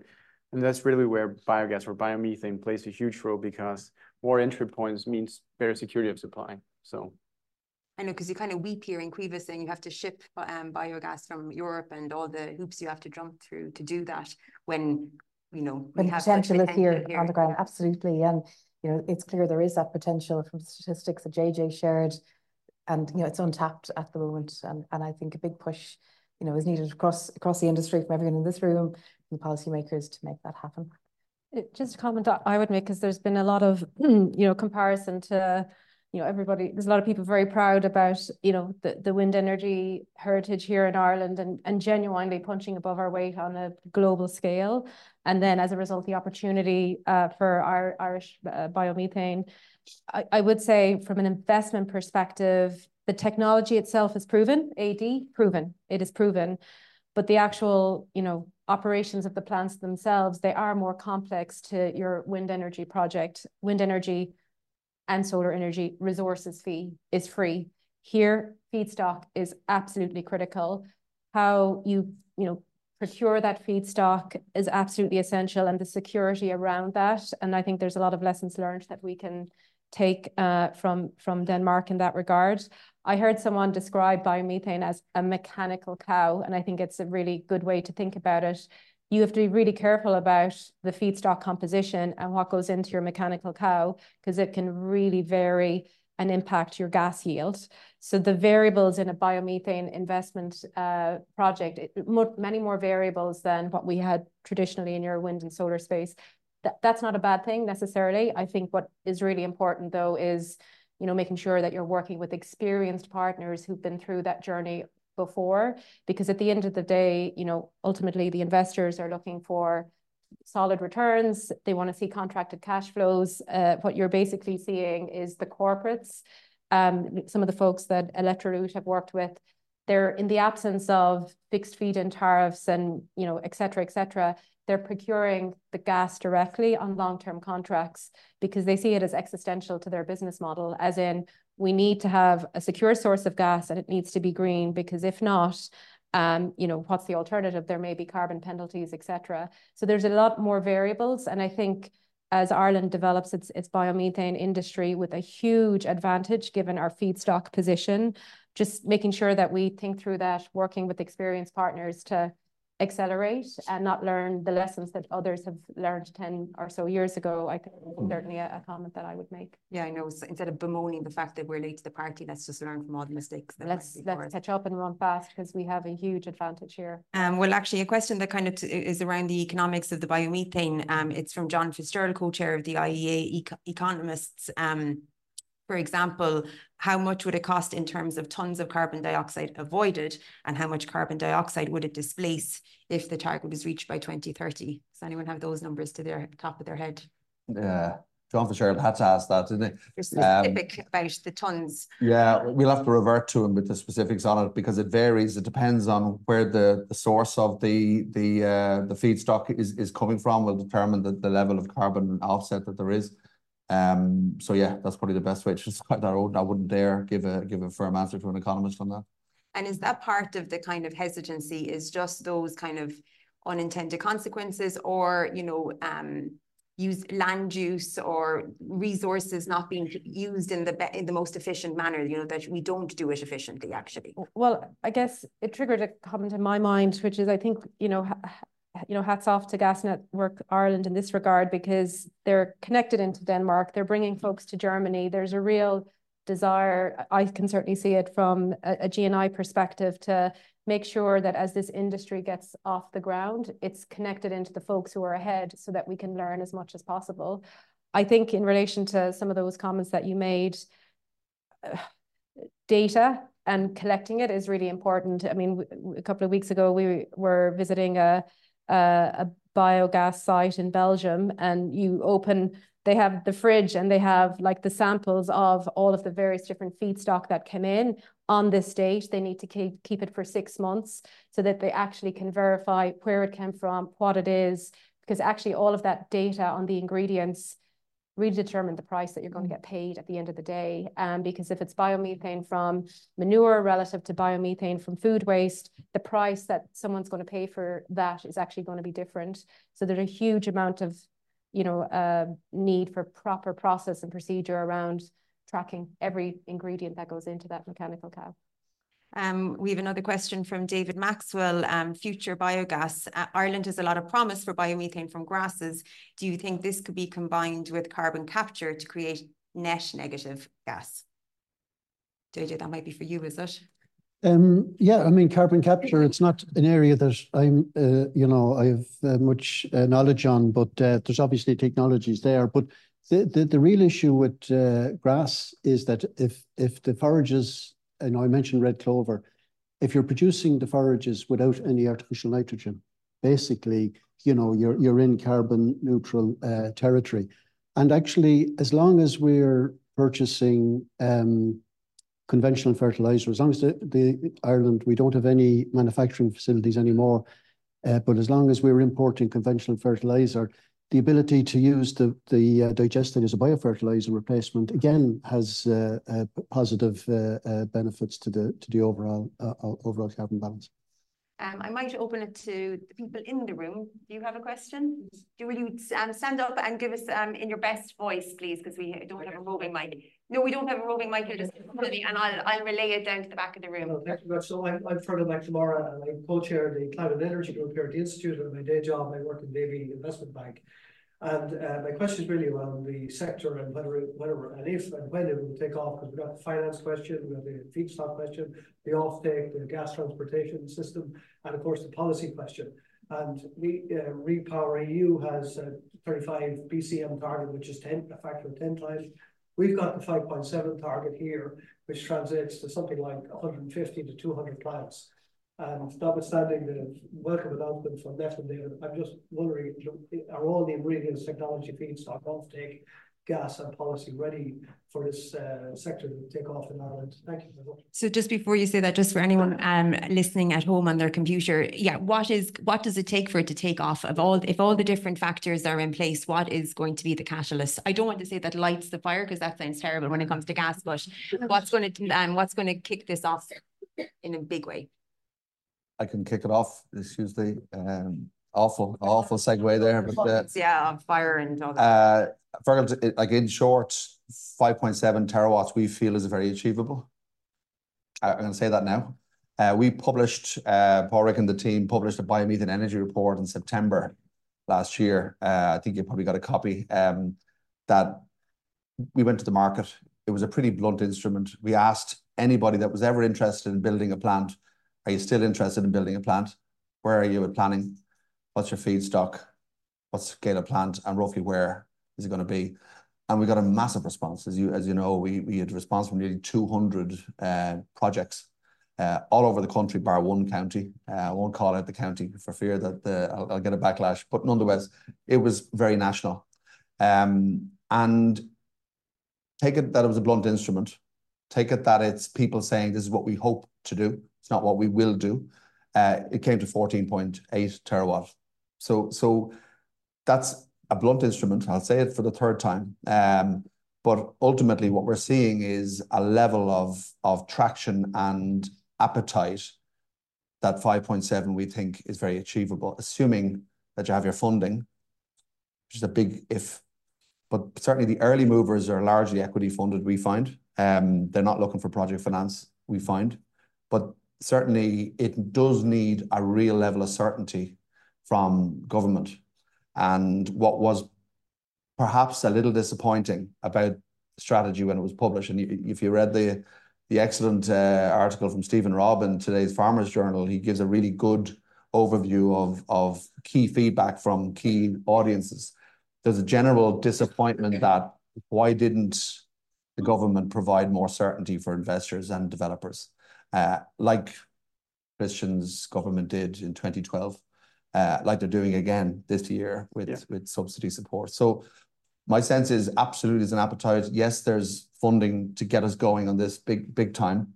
And that's really where biogas or biomethane plays a huge role because more entry points means better security of supply. So I know because you kind of weep here in Caoimhe saying you have to ship um, biogas from Europe and all the hoops you have to jump through to do that when you know when potential, potential is here, here, on the ground. Absolutely, and you know it's clear there is that potential from statistics that JJ shared, and you know it's untapped at the moment, and and I think a big push you know, is needed across across the industry from everyone in this room and policymakers to make that happen. Just a comment I would make, because there's been a lot of, [clears throat] you know, comparison to, you know, everybody, there's a lot of people very proud about, you know, the, the wind energy heritage here in Ireland and, and genuinely punching above our weight on a global scale. And then as a result, the opportunity uh, for our Irish uh, biomethane, I, I would say from an investment perspective, the technology itself is proven, AD, proven, it is proven. But the actual, you know, operations of the plants themselves, they are more complex to your wind energy project. Wind energy and solar energy resources fee is free. Here, feedstock is absolutely critical. How you, you know, procure that feedstock is absolutely essential and the security around that. And I think there's a lot of lessons learned that we can take uh, from, from Denmark in that regard. I heard someone describe biomethane as a mechanical cow, and I think it's a really good way to think about it. You have to be really careful about the feedstock composition and what goes into your mechanical cow, because it can really vary and impact your gas yield. So the variables in a biomethane investment uh, project, it, many more variables than what we had traditionally in your wind and solar space. That, that's not a bad thing necessarily. I think what is really important though is you know, making sure that you're working with experienced partners who've been through that journey before, because at the end of the day, you know, ultimately the investors are looking for solid returns. They want to see contracted cash flows. Uh, what you're basically seeing is the corporates, um, some of the folks that ElectroRoute have worked with, they're in the absence of fixed feed-in tariffs and, you know, et cetera, et cetera, they're procuring the gas directly on long-term contracts because they see it as existential to their business model, as in we need to have a secure source of gas and it needs to be green because if not, um, you know, what's the alternative? There may be carbon penalties, etc. So there's a lot more variables, and I think as Ireland develops its its biomethane industry with a huge advantage given our feedstock position, just making sure that we think through that, working with experienced partners to accelerate and not learn the lessons that others have learned 10 or so years ago, I think mm. certainly a, a, comment that I would make. Yeah, I know. So instead of bemoaning the fact that we're late to the party, let's just learn from all the mistakes. let's let's catch up and run fast because we have a huge advantage here. Um, well, actually, a question that kind of is around the economics of the biomethane. Um, it's from John Fitzgerald, co-chair of the IEA Eco Economists. Um, for example, how much would it cost in terms of tons of carbon dioxide avoided and how much carbon dioxide would it displace if the target was reached by 2030? Does anyone have those numbers to their top of their head? Yeah. John Fitzgerald had to ask that, didn't he? You're specific um, about the tons. Yeah, we'll have to revert to him with the specifics on it because it varies. It depends on where the, the source of the the uh, the feedstock is, is coming from will determine the, the level of carbon offset that there is. Um, so yeah, that's probably the best way to [laughs] describe that. I wouldn't dare give a give a firm answer to an economist on that. And is that part of the kind of hesitancy? Is just those kind of unintended consequences, or you know, um, use land use or resources not being used in the in the most efficient manner? You know that we don't do it efficiently. Actually, well, I guess it triggered a comment in my mind, which is I think you know you know, hats off to Gas Network Ireland in this regard because they're connected into Denmark. They're bringing folks to Germany. There's a real desire, I can certainly see it from a, a GNI perspective, to make sure that as this industry gets off the ground, it's connected into the folks who are ahead so that we can learn as much as possible. I think in relation to some of those comments that you made, [sighs] data and collecting it is really important. I mean, a couple of weeks ago, we were visiting a a biogas site in Belgium and you open they have the fridge and they have like the samples of all of the various different feedstock that come in on this date. They need to keep, keep it for six months so that they actually can verify where it came from, what it is, because actually all of that data on the ingredients really determine the price that you're going to get paid at the end of the day. Um, because if it's biomethane from manure relative to biomethane from food waste, the price that someone's going to pay for that is actually going to be different. So there's a huge amount of, you know, uh, need for proper process and procedure around tracking every ingredient that goes into that mechanical cow. Um, we have another question from David Maxwell, um, future biogas. Uh, Ireland has a lot of promise for biomethane from grasses. Do you think this could be combined with carbon capture to create net negative gas? JJ, that might be for you, is it? Yeah, I mean, carbon capture, it's not an area that I'm, you know, I have much knowledge on, but there's obviously technologies there. But the the real issue with grass is that if, if the forages, and I mentioned red clover, if you're producing the forages without any artificial nitrogen, basically, you know, you're you're in carbon neutral uh, territory. And actually, as long as we're purchasing um, conventional fertilizer, as long as the Ireland, we don't have any manufacturing facilities anymore, uh, but as long as we're importing conventional fertilizer, the ability to use the the uh, digestate as a biofertilizer replacement, again, has uh, uh, positive benefits to the to the overall overall carbon balance. Um, I might open it to the people in the room. Do you have a question? Do Will you um, stand up and give us um, in your best voice, please, because we don't have a roving mic. No, we don't have a roving mic here, just and I'll relay it down to the back of the room. Thank you much. So I'm Fergal McNamara, and I co-chair the Climate and Energy Group here at the Institute. And my day job, I work in Davy Investment Bank. And my question is really around the sector and whether, whether, and if and when it will take off, because we've got the finance question, we've got the feedstock question, the offtake, the gas transportation system, and of course, the policy question. And we uh, Repower EU has a 35 BCM target, which is 10, a factor of 10 times. We've got the 5.7 target here, which translates to something like 150 to 200 plants. And notwithstanding the welcome announcement from Nephin David, I'm just wondering, are all the ingredients, technology, feedstock, offtake, gas, and policy ready for this uh, sector to take off in Ireland? Thank you. So just before you say that, just for anyone um, listening at home on their computer, yeah, what is what does it take for it to take off? Of all, if all the different factors are in place, what is going to be the catalyst? I don't want to say that lights the fire, because that sounds terrible when it comes to gas, but what's going to um, what's going to kick this off in a big way? I can kick it off. This is the um, awful, awful segue there. But uh, yeah, fire and all that. Uh, Fergal, like in short, 5.7 terawatts we feel is very achievable. I'm going to say that now. Uh, we published, Padraig and the team published a biomethane energy report in September last year. I think you probably got a copy Um, that we went to the market. It was a pretty blunt instrument. We asked anybody that was ever interested in building a plant, are you still interested in building a plant? Where are you with planning? What's your feedstock? What's scale of plant? And roughly where is it going to be? And we got a massive response. As you as you know, we we had a response from nearly 200 uh, projects uh, all over the country, bar one county. Uh, I won't call out the county for fear that the, I'll get a backlash. But nonetheless, it was very national. Um, and take it that it was a blunt instrument. Take it that it's people saying, this is what we hope to do. It's not what we will do. It came to 14.8 terawatt. So so that's a blunt instrument. I'll say it for the third time. Um, but ultimately, what we're seeing is a level of of traction and appetite that 5.7 we think is very achievable, assuming that you have your funding, which is a big if. But certainly the early movers are largely equity funded, we find. Um, they're not looking for project finance, we find. But certainly it does need a real level of certainty from government. And what was perhaps a little disappointing about strategy when it was published, and if you read the the excellent uh, article from Stephen Robb in today's Farmers Journal, he gives a really good overview of key feedback from key audiences. There's a general disappointment that why didn't the government provide more certainty for investors and developers, uh, like Christian's government did in 2012, Uh, like they're doing again this year with with subsidy support. So my sense is absolutely there's an appetite. Yes, there's funding to get us going on this big, big time.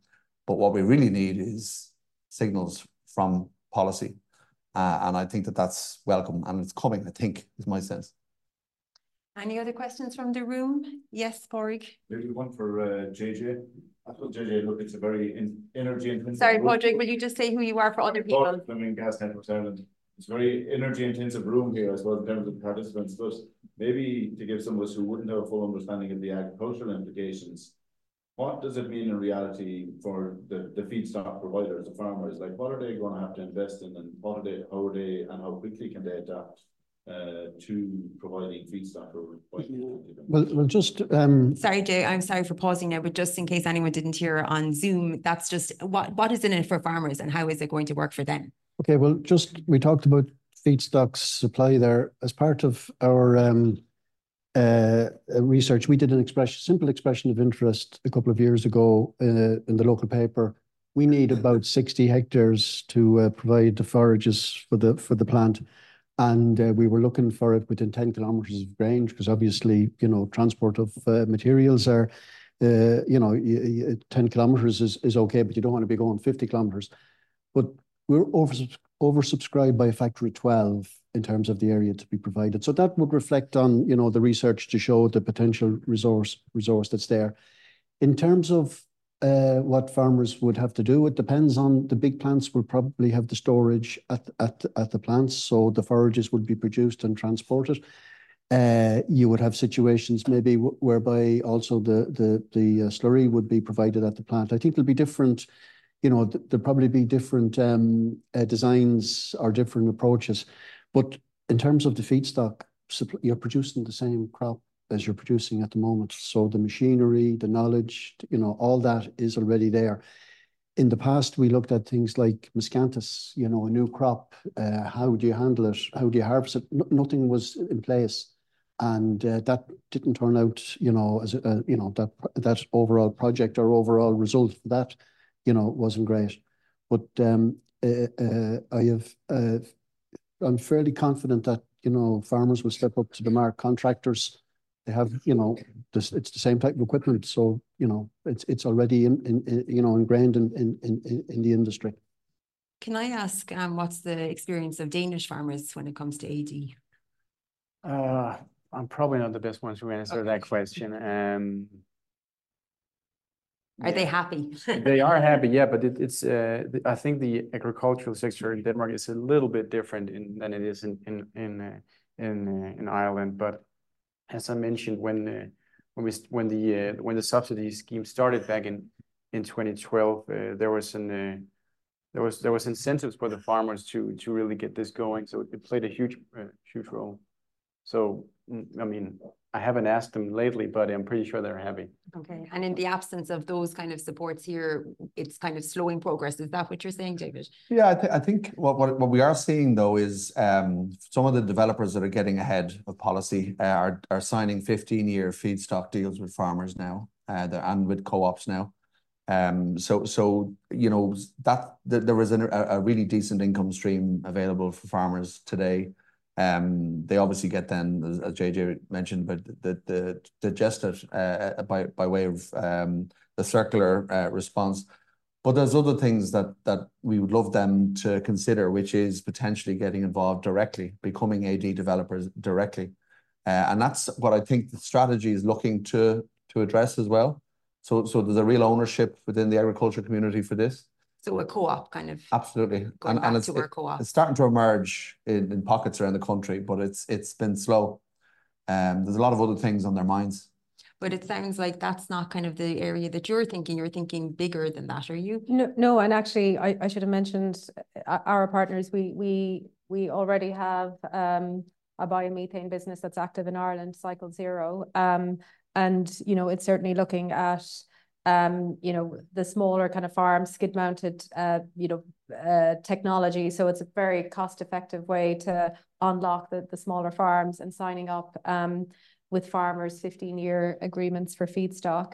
But what we really need is signals from policy. Uh, and I think that that's welcome. And it's coming, I think, is my sense. Any other questions from the room? Yes, Padraig. Maybe one for uh, JJ. I thought JJ, look, it's a very energy intensive. Sorry, Padraig, will you just say who you are for other people? Fleming Gas Networks Ireland. It's very energy intensive room here, I suppose, in terms of participants. But maybe to give some of us who wouldn't have a full understanding of the agricultural implications, what does it mean in reality for the, the feedstock providers, the farmers? Like, what are they going to have to invest in and what are they, how are they, and how quickly can they adapt? To providing feedstock or? Well, well, just, um, Sorry, Jay, I'm sorry for pausing now, but just in case anyone didn't hear on Zoom, that's just what, what is in it for farmers and how is it going to work for them? okay, well, just, we talked about feedstock supply there. As part of our um, uh, uh, research, we did an expression, simple expression of interest a couple of years ago uh, in the local paper. We need about 60 hectares to uh, provide the forages for the for the plant. And uh, we were looking for it within 10 kilometers of range because obviously, you know, transport of uh, materials are, uh, you know, 10 kilometers is, is okay, but you don't want to be going 50 kilometers. But we're over, oversubscribed by a factor of 12 in terms of the area to be provided. So that would reflect on, you know, the research to show the potential resource resource that's there. In terms of uh, what farmers would have to do. It depends on the big plants will probably have the storage at, at, at the plants, so the forages would be produced and transported. Uh, you would have situations maybe whereby also the, the, the uh, slurry would be provided at the plant. I think there'll be different, you know, th there'll probably be different um, uh, designs or different approaches. But in terms of the feedstock, you're producing the same crop as you're producing at the moment. So the machinery, the knowledge, you know, all that is already there. In the past, we looked at things like miscanthus, you know, a new crop. Uh, how do you handle it? How do you harvest it? No, nothing was in place, and uh, that didn't turn out, you know, as a, you know that that overall project or overall result for that, you know, wasn't great. But um, uh, uh I have, uh, I'm fairly confident that you know farmers will step up to the mark. Contractors they have, you know, this, it's the same type of equipment. So, you know, it's, it's already in, in, in you know, ingrained in, in, in, in the industry. Can I ask, um, what's the experience of Danish farmers when it comes to AD? Uh, I'm probably not the best one to answer okay. that question. Um, are yeah. they happy? [laughs] they are happy, yeah. But it, it's uh, I think the agricultural sector in Denmark is a little bit different in, than it is in in in uh, in, uh, in Ireland. But as I mentioned, when uh, uh, when the subsidy scheme started back in in 2012, uh, there was incentives for the farmers to really get this going. So it played a huge role. So I mean, I haven't asked them lately, but I'm pretty sure they're happy. Okay. And in the absence of those kind of supports here, it's kind of slowing progress. Is that what you're saying, David? Yeah, I, th I think what, what, what we are seeing though is um, some of the developers that are getting ahead of policy uh, are, are signing 15 year feedstock deals with farmers now uh, and with co-ops now. Um, so, so you know that, that there is a, a really decent income stream available for farmers today. Um, they obviously get then, as, JJ mentioned, but the the digestate uh, by by way of um, the circular uh, response. But there's other things that that we would love them to consider, which is potentially getting involved directly, becoming AD developers directly, uh, and that's what I think the strategy is looking to to address as well. So so there's a real ownership within the agriculture community for this. So a co-op kind of. Absolutely. Going and, back and it's, to our co-op. It's starting to emerge in, in pockets around the country, but it's it's been slow. Um, there's a lot of other things on their minds. But it sounds like that's not kind of the area that you're thinking. You're thinking bigger than that, are you? No, no. And actually, I, I should have mentioned uh, our partners. We we we already have um, a biomethane business that's active in Ireland, Cycle Zero. Um, and you know, it's certainly looking at um, you know, the smaller kind of farm skid mounted, uh, you know, uh, technology. So it's a very cost effective way to unlock the, the smaller farms and signing up um, with farmers 15 year agreements for feedstock.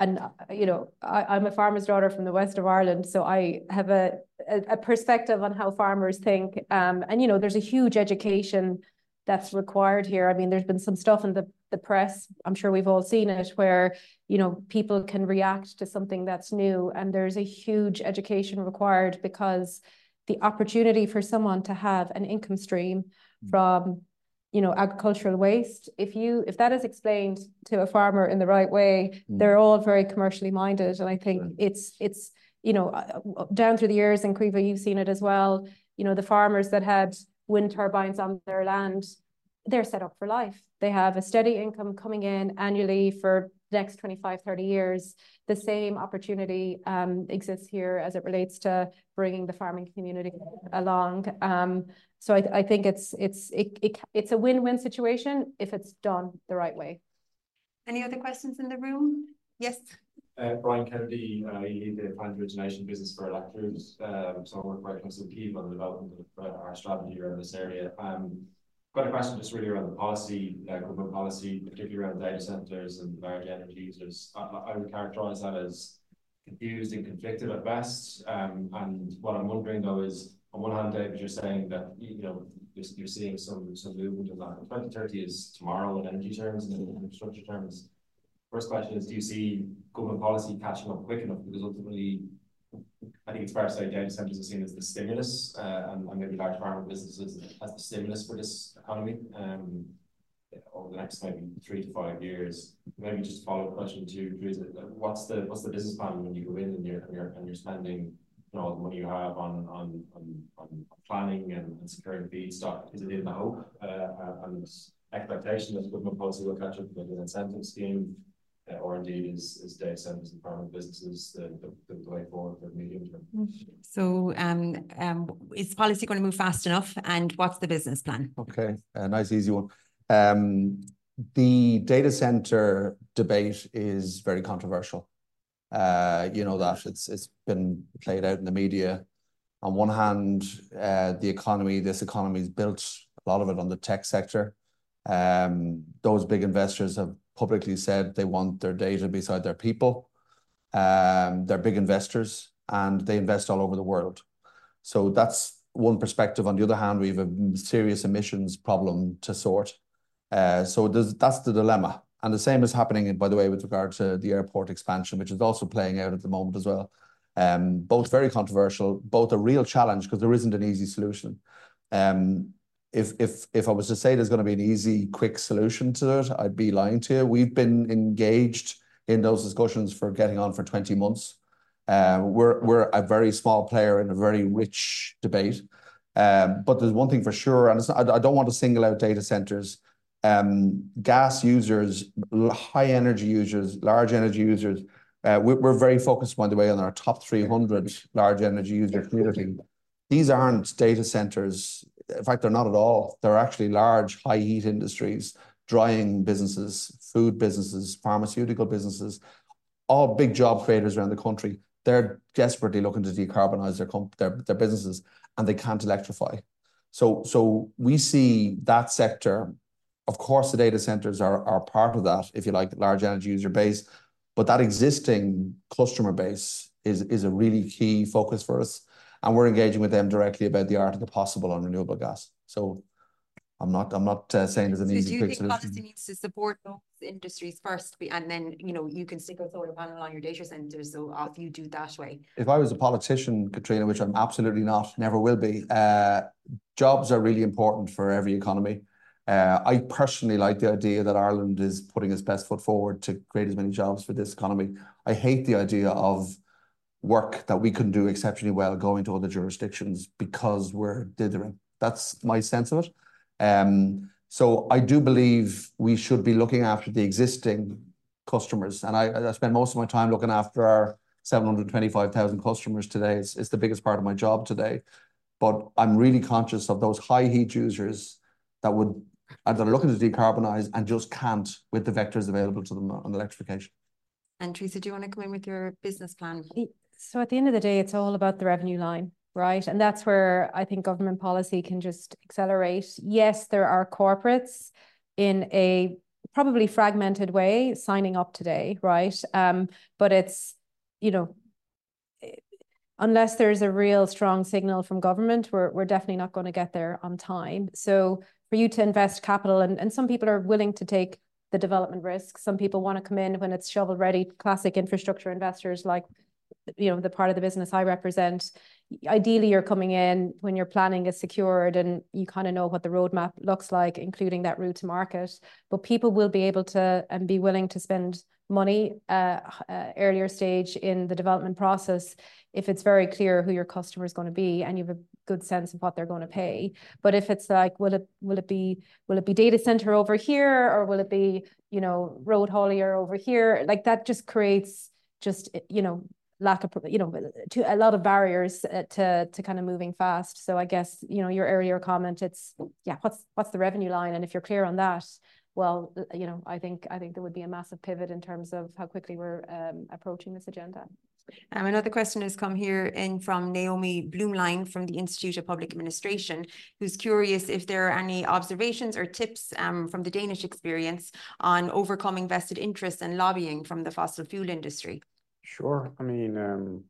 And, uh, you know, I, am a farmer's daughter from the west of Ireland, so I have a, a, a perspective on how farmers think. Um, and, you know, there's a huge education that's required here. I mean, there's been some stuff in the, the press, I'm sure we've all seen it, where, you know, people can react to something that's new and there's a huge education required because the opportunity for someone to have an income stream mm. from, you know, agricultural waste, if you, if that is explained to a farmer in the right way, mm. they're all very commercially minded. And I think it's, it's, you know, uh, uh, down through the years, in Caoimhe, you've seen it as well, you know, the farmers that had wind turbines on their land they're set up for life. They have a steady income coming in annually for the next 25, 30 years. The same opportunity um, exists here as it relates to bringing the farming community along. Um, so I, I think it's it's it, it, it's a win-win situation if it's done the right way. Any other questions in the room? Yes. Uh, Brian Kennedy, I lead the plant origination business for ElectroRoute. Um, so I work quite closely with Keith on the development of uh, our strategy around this area. Um, got a question just really around the policy, uh, government policy, particularly around data centers and large energy users. I, I would characterize that as confused and conflicted at best. Um, and what I'm wondering though is, on one hand, David, you're saying that you know you're, you're seeing some some movement in that. 2030 is tomorrow in energy terms and in infrastructure terms. First question is, do you see government policy catching up quick enough? Because ultimately, I think it's fair to say data centers are seen as the stimulus, uh, and, and maybe large pharma businesses as the stimulus for this economy um, over the next maybe three to five years. Maybe just a follow-up question to Teresa, what's the what's the business plan when you go in and you're and you're, and you're spending you know, all the money you have on on on, on planning and, and securing feedstock? Is it in the hope uh, and expectation that the government policy will catch up with an incentive scheme? Or indeed is, is data centers and farming businesses the, the, the way forward for the medium term? Mm-hmm. So um, um, is policy going to move fast enough and what's the business plan? Okay, a nice easy one. Um, the data center debate is very controversial. Uh, you know that it's it's been played out in the media. On one hand, uh, the economy, this economy is built a lot of it on the tech sector. Um, those big investors have publicly said they want their data beside their people. Um, they're big investors and they invest all over the world. So that's one perspective. On the other hand, we have a serious emissions problem to sort. Uh, so that's the dilemma. And the same is happening, by the way, with regard to the airport expansion, which is also playing out at the moment as well. Um, both very controversial, both a real challenge because there isn't an easy solution. Um, if if if I was to say there's going to be an easy, quick solution to it, I'd be lying to you. We've been engaged in those discussions for getting on for 20 months. Um, we're we're a very small player in a very rich debate. Um, but there's one thing for sure, and not, I, don't want to single out data centers. Um, gas users, high energy users, large energy users. Uh, we, we're very focused, by the way, on our top 300 large energy user community. These aren't data centers in fact, they're not at all. They're actually large, high heat industries, drying businesses, food businesses, pharmaceutical businesses, all big job creators around the country. They're desperately looking to decarbonize their, their, their businesses and they can't electrify. So, so we see that sector. Of course, the data centers are, are part of that, if you like, large energy user base. But that existing customer base is, is a really key focus for us and we're engaging with them directly about the art of the possible on renewable gas. So I'm not I'm not uh, saying there's an so easy do you think solution. policy needs to support those industries first, and then you know you can stick a solar panel on your data centers, so off you do that way. If I was a politician, Katrina, which I'm absolutely not, never will be, uh, jobs are really important for every economy. Uh, I personally like the idea that Ireland is putting its best foot forward to create as many jobs for this economy. I hate the idea of work that we can do exceptionally well going to other jurisdictions because we're dithering. That's my sense of it. Um, so I do believe we should be looking after the existing customers. And I, I spend most of my time looking after our 725,000 customers today. It's, it's the biggest part of my job today. But I'm really conscious of those high heat users that would that are looking to decarbonize and just can't with the vectors available to them on electrification. And Teresa, do you want to come in with your business plan? So at the end of the day, it's all about the revenue line, right? And that's where I think government policy can just accelerate. Yes, there are corporates in a probably fragmented way signing up today, right? Um, but it's, you know, unless there's a real strong signal from government, we're, we're definitely not going to get there on time. So for you to invest capital, and, and some people are willing to take the development risk. Some people want to come in when it's shovel ready, classic infrastructure investors like you know the part of the business I represent, ideally you're coming in when your planning is secured and you kind of know what the roadmap looks like, including that route to market. But people will be able to and be willing to spend money uh, uh, earlier stage in the development process if it's very clear who your customer is going to be and you have a good sense of what they're going to pay. But if it's like, will it will it be will it be data center over here or will it be you know road haulier over here? Like that just creates just you know lack of you know to a lot of barriers uh, to to kind of moving fast. So I guess you know your earlier comment, it's yeah, what's what's the revenue line, and if you're clear on that, well, you know, I think I think there would be a massive pivot in terms of how quickly we're um, approaching this agenda. Um, another question has come here in from Naomi Bloomline from the Institute of Public Administration, who's curious if there are any observations or tips um, from the Danish experience on overcoming vested interests and lobbying from the fossil fuel industry. Sure. I mean, um,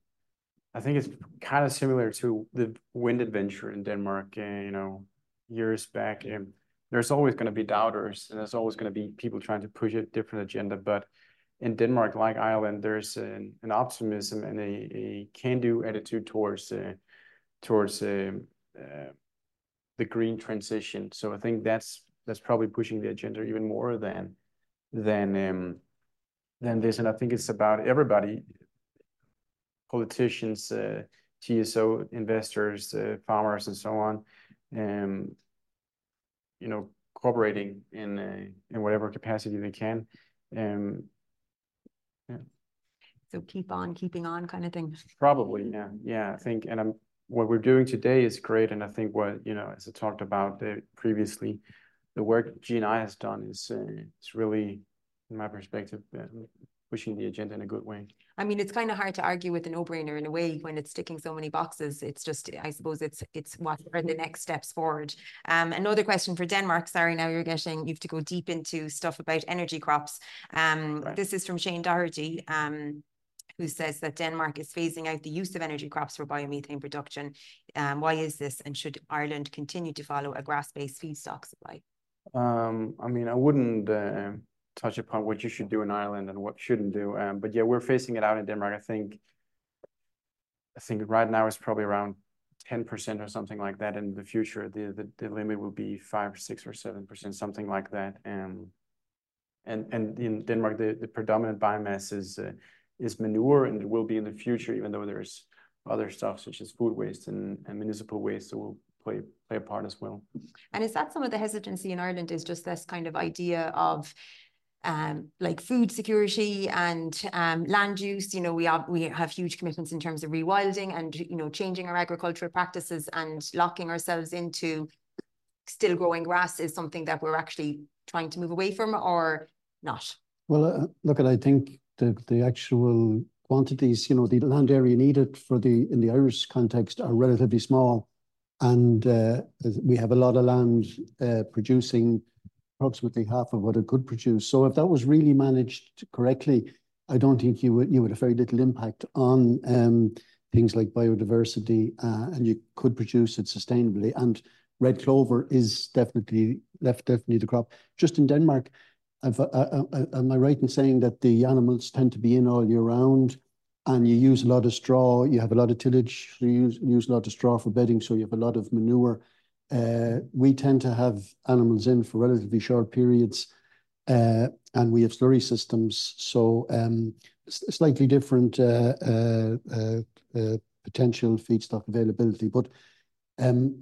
I think it's kind of similar to the wind adventure in Denmark, uh, you know, years back. Um, there's always going to be doubters, and there's always going to be people trying to push a different agenda. But in Denmark, like Ireland, there's an, an optimism and a, a can-do attitude towards uh, towards uh, the green transition. So I think that's that's probably pushing the agenda even more than than um, than this. And I think it's about everybody, politicians, uh, TSO investors, uh, farmers, and so on. Um, you know, cooperating in uh, in whatever capacity they can. Um, yeah. So keep on keeping on, kind of thing. Probably, yeah, yeah. I think, and I'm what we're doing today is great, and I think what you know, as I talked about uh, previously, the work GNI has done is uh, it's really, in my perspective, uh, pushing the agenda in a good way. I mean, it's kind of hard to argue with a no-brainer in a way when it's ticking so many boxes. It's just, I suppose, it's it's what are the next steps forward. Um, another question for Denmark. Sorry, now you're getting you have to go deep into stuff about energy crops. Um, right. this is from Shane Doherty. Um, who says that Denmark is phasing out the use of energy crops for biomethane production. Um, why is this? And should Ireland continue to follow a grass-based feedstock supply? Um, I mean, I wouldn't uh, touch upon what you should do in Ireland and what shouldn't do. Um, but yeah, we're facing it out in Denmark. I think, I think right now it's probably around 10% or something like that. In the future, the, the, the limit will be five, six or 7%, something like that. Um, and, and in Denmark, the, the predominant biomass is, uh, is manure and it will be in the future, even though there's other stuff such as food waste and, and municipal waste that will play play a part as well. And is that some of the hesitancy in Ireland? Is just this kind of idea of um, like food security and um, land use. You know, we have we have huge commitments in terms of rewilding and you know changing our agricultural practices and locking ourselves into still growing grass is something that we're actually trying to move away from or not. Well, uh, look, at I think the the actual quantities, you know, the land area needed for the in the Irish context are relatively small, and uh, we have a lot of land uh, producing approximately half of what it could produce. So if that was really managed correctly, I don't think you would you would have very little impact on um, things like biodiversity, uh, and you could produce it sustainably. And red clover is definitely left definitely the crop. Just in Denmark, uh, uh, am I right in saying that the animals tend to be in all year round? and you use a lot of straw, you have a lot of tillage, so you use a lot of straw for bedding, so you have a lot of manure. Uh, we tend to have animals in for relatively short periods, uh, and we have slurry systems, so um, slightly different uh, potential feedstock availability. But um,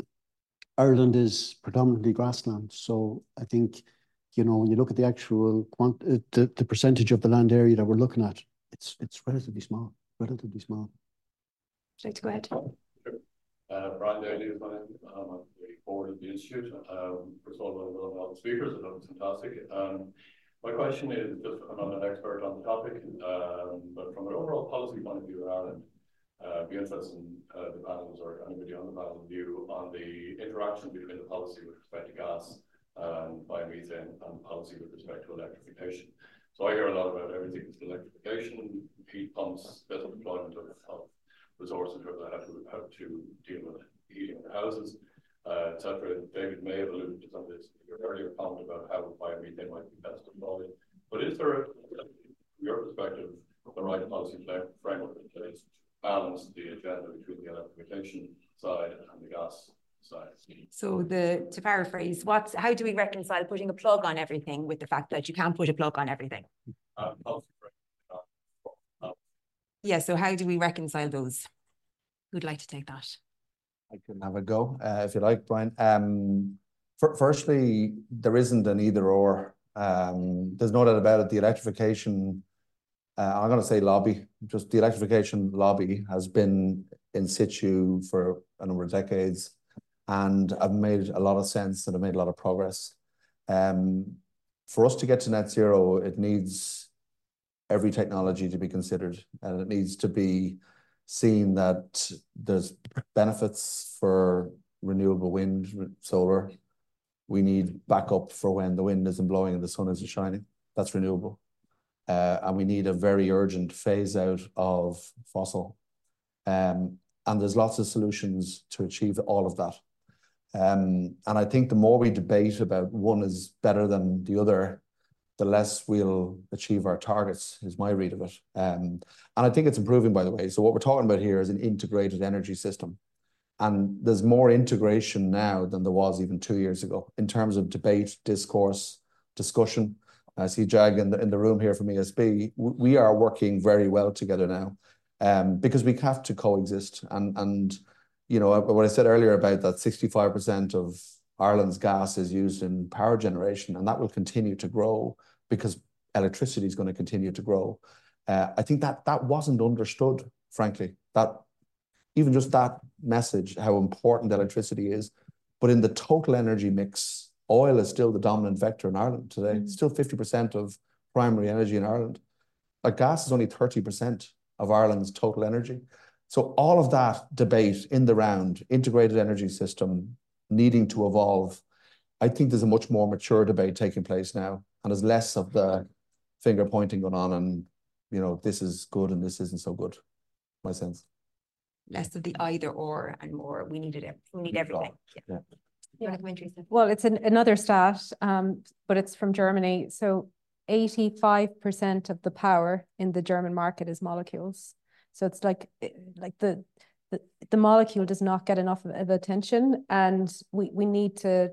Ireland is predominantly grassland, so I think, you know, when you look at the actual the percentage of the land area that we're looking at, it's it's relatively small. Relatively small. Would you like to go ahead? Sure. Brian Daly is my name. I'm board of the Institute. Um, first of all, well the speakers. It was fantastic. Um, my question is just, I'm not an expert on the topic, um, but from an overall policy point of view in Ireland, uh, be interested in uh, the panels or anybody on the panel view on the interaction between the policy with respect to gas and biomethane and policy with respect to electrification. So I hear a lot about everything with electrification, heat pumps, better deployment of, of resources have to, have to deal with heating the houses uh, etc. David may have alluded to some of this in your earlier comment about how biomethane might be best deployed. But is there, from your perspective, the right policy framework in place to balance the agenda between the electrification side and the gas side? So the to paraphrase, what's how do we reconcile putting a plug on everything with the fact that you can't put a plug on everything? Uh, yeah. So how do we reconcile those? Who'd like to take that? I can have a go, if you like, Brian. Um, Firstly, there isn't an either/or. Um, There's no doubt about it. The electrification, I'm gonna say lobby, just the electrification lobby has been in situ for a number of decades and have made a lot of sense and have made a lot of progress. Um, For us to get to net zero, it needs every technology to be considered, and it needs to be seen that there's benefits for renewable wind, solar. We need backup for when the wind isn't blowing and the sun isn't shining. That's renewable. Uh, and we need a very urgent phase out of fossil. Um, and there's lots of solutions to achieve all of that. Um, and I think the more we debate about one is better than the other, the less we'll achieve our targets, is my read of it. Um, and I think it's improving, by the way. So what we're talking about here is an integrated energy system, and there's more integration now than there was even two years ago in terms of debate, discourse, discussion. I see Jag in the room here from ESB. We are working very well together now, um, because we have to coexist. And you know, uh, what I said earlier about that 65% of Ireland's gas is used in power generation, and that will continue to grow because electricity is gonna continue to grow. Uh, I think that that wasn't understood, frankly, that even just that message, how important electricity is. But in the total energy mix, oil is still the dominant vector in Ireland today. It's still 50% of primary energy in Ireland. But gas is only 30% of Ireland's total energy. So all of that debate in the round, integrated energy system needing to evolve, I think there's a much more mature debate taking place now, and there's less of the finger-pointing going on and, you know, this is good and this isn't so good, my sense. Less of the either/or and more, we need it, we need everything. Yeah. Yeah. Well, it's another stat, um, but it's from Germany. So 85% of the power in the German market is molecules. So it's like eh, like the the molecule does not get enough of attention, and we, we need to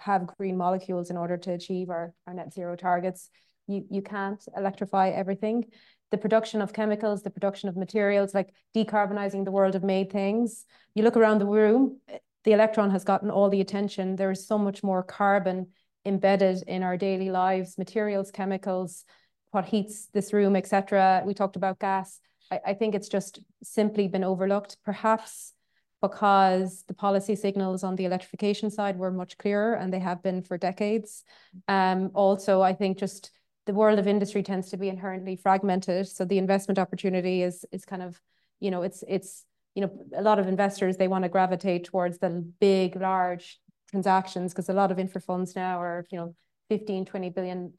have green molecules in order to achieve our our net zero targets. You you can't electrify everything. The production of chemicals, the production of materials, like decarbonizing the world of made things. You look around the room, the electron has gotten all the attention. There is so much more carbon embedded in our daily lives, materials, chemicals, what heats this room, etc. We talked about gas. I, I think it's just simply been overlooked, perhaps because the policy signals on the electrification side were much clearer, and they have been for decades. Um, Also, I think just the world of industry tends to be inherently fragmented, so the investment opportunity is is kind of, you know, it's, it's you know, a lot of investors, they wanna gravitate towards the big, large transactions because a lot of infra funds now are, you know, $15-$20 billion.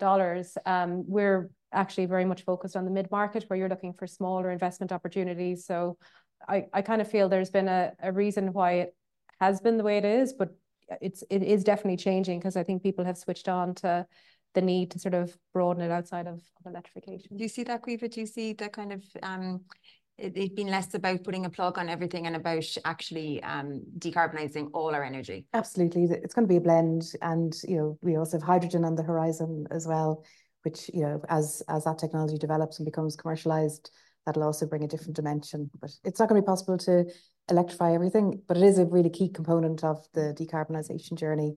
We're actually very much focused on the mid-market, where you're looking for smaller investment opportunities. So I I kind of feel there's been a a reason why it has been the way it is, but it is it is definitely changing because I think people have switched on to the need to sort of broaden it outside of electrification. Do you see that, Caoimhe? Do you see the kind of um, it being less about putting a plug on everything and about actually um, decarbonizing all our energy? Absolutely. It's gonna be a blend, and, you know, we also have hydrogen on the horizon as well, which, you know, as as that technology develops and becomes commercialized, that'll also bring a different dimension. But it's not gonna be possible to electrify everything, but it is a really key component of the decarbonization journey.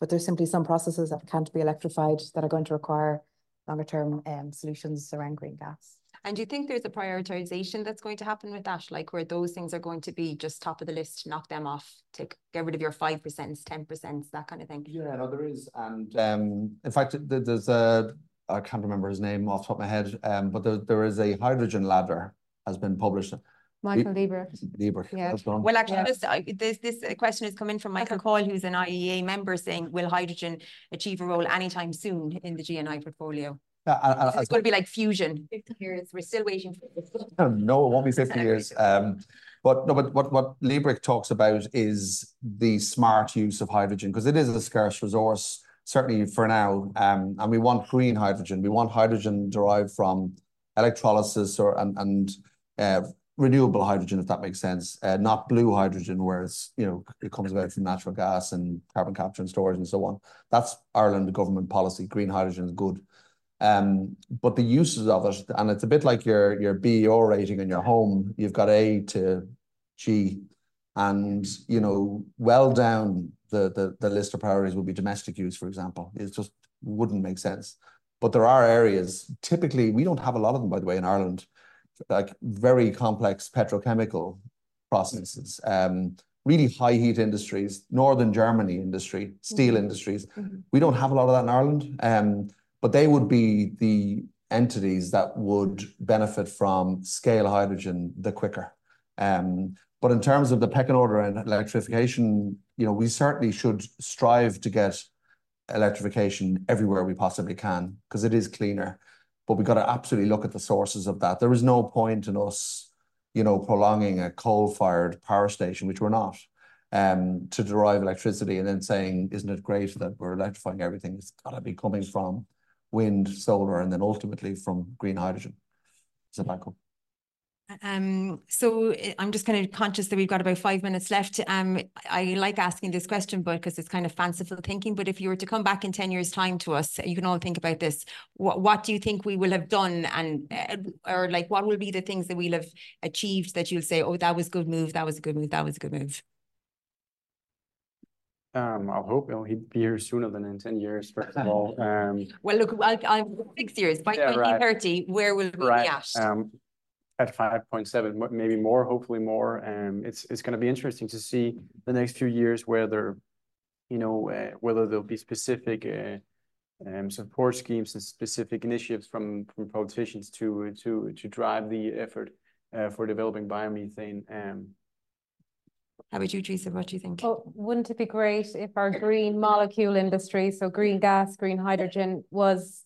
But there's simply some processes that can't be electrified that are going to require longer term solutions around green gas. And do you think there's a prioritization that's going to happen with that? Like, where those things are going to be just top of the list, knock them off, take, get rid of your 5%, 10%, that kind of thing? Yeah, no, there is. And, um, in fact, there's a, I can't remember his name off the top of my head, um, but there, there is a hydrogen ladder has been published. Michael Liebreich. Liebreich. Yeah. That's the one. Well, actually, this question is coming from Michael Coyle, who's an IIEA member, saying: "Will hydrogen achieve a role anytime soon in the GNI portfolio? Yeah, It's gonna be like fusion. 50 years, we're still waiting for [laughs] No, it won't be 50 years. [laughs] Um, But no, but what what Liebreich talks about is the smart use of hydrogen because it is a scarce resource, certainly for now. Um, and we want green hydrogen. We want hydrogen derived from electrolysis or and uh, renewable hydrogen, if that makes sense. Uh, not blue hydrogen, where it's, you know, it comes about from natural gas and carbon capture and storage and so on. That's Ireland government policy. Green hydrogen is good. Um, but the uses of it, and it's a bit like your BER rating in your home. You've got A to G. And, you know, well down the, the, the list of priorities would be domestic use, for example. It just wouldn't make sense. But there are areas, typically, we don't have a lot of them, by the way, in Ireland, like very complex petrochemical processes, um, really high heat industries, northern Germany industry, steel mm-hmm. industries. Mm-hmm. We don't have a lot of that in Ireland, um, but they would be the entities that would benefit from scale hydrogen the quicker. Um, but in terms of the pecking order and electrification, you know, we certainly should strive to get electrification everywhere we possibly can because it is cleaner. But we've got to absolutely look at the sources of that. There is no point in us, you know, prolonging a coal-fired power station, which we're not, um, to derive electricity and then saying, isn't it great that we're electrifying everything? It's got to be coming from wind, solar, and then ultimately from green hydrogen as a backup. Um, so eh, I'm just kind of conscious that we've got about five minutes left. Um, I like asking this question, but because it's kind of fanciful thinking. But if you were to come back in 10 years' time to us, you can all think about this. What, what do you think we will have done? And, uh, or like, what will be the things that we'll have achieved that you'll say, oh, that was a good move, that was a good move, that was a good move? Um, I'll hope he'll be here sooner than in 10 years, first of all. [laughs] Um, well, look, I'll, I'm six years. By yeah, 2030, right. where will we right. be at? Um, at 5.7, maybe more, hopefully more. Um, it's it's going to be interesting to see the next few years whether, you know, uh, whether there'll be specific uh, um, support schemes and specific initiatives from from politicians to to to drive the effort uh, for developing biomethane. Um, How about you, Teresa? What do you think? Oh, wouldn't it be great if our green molecule industry, so green gas, green hydrogen, was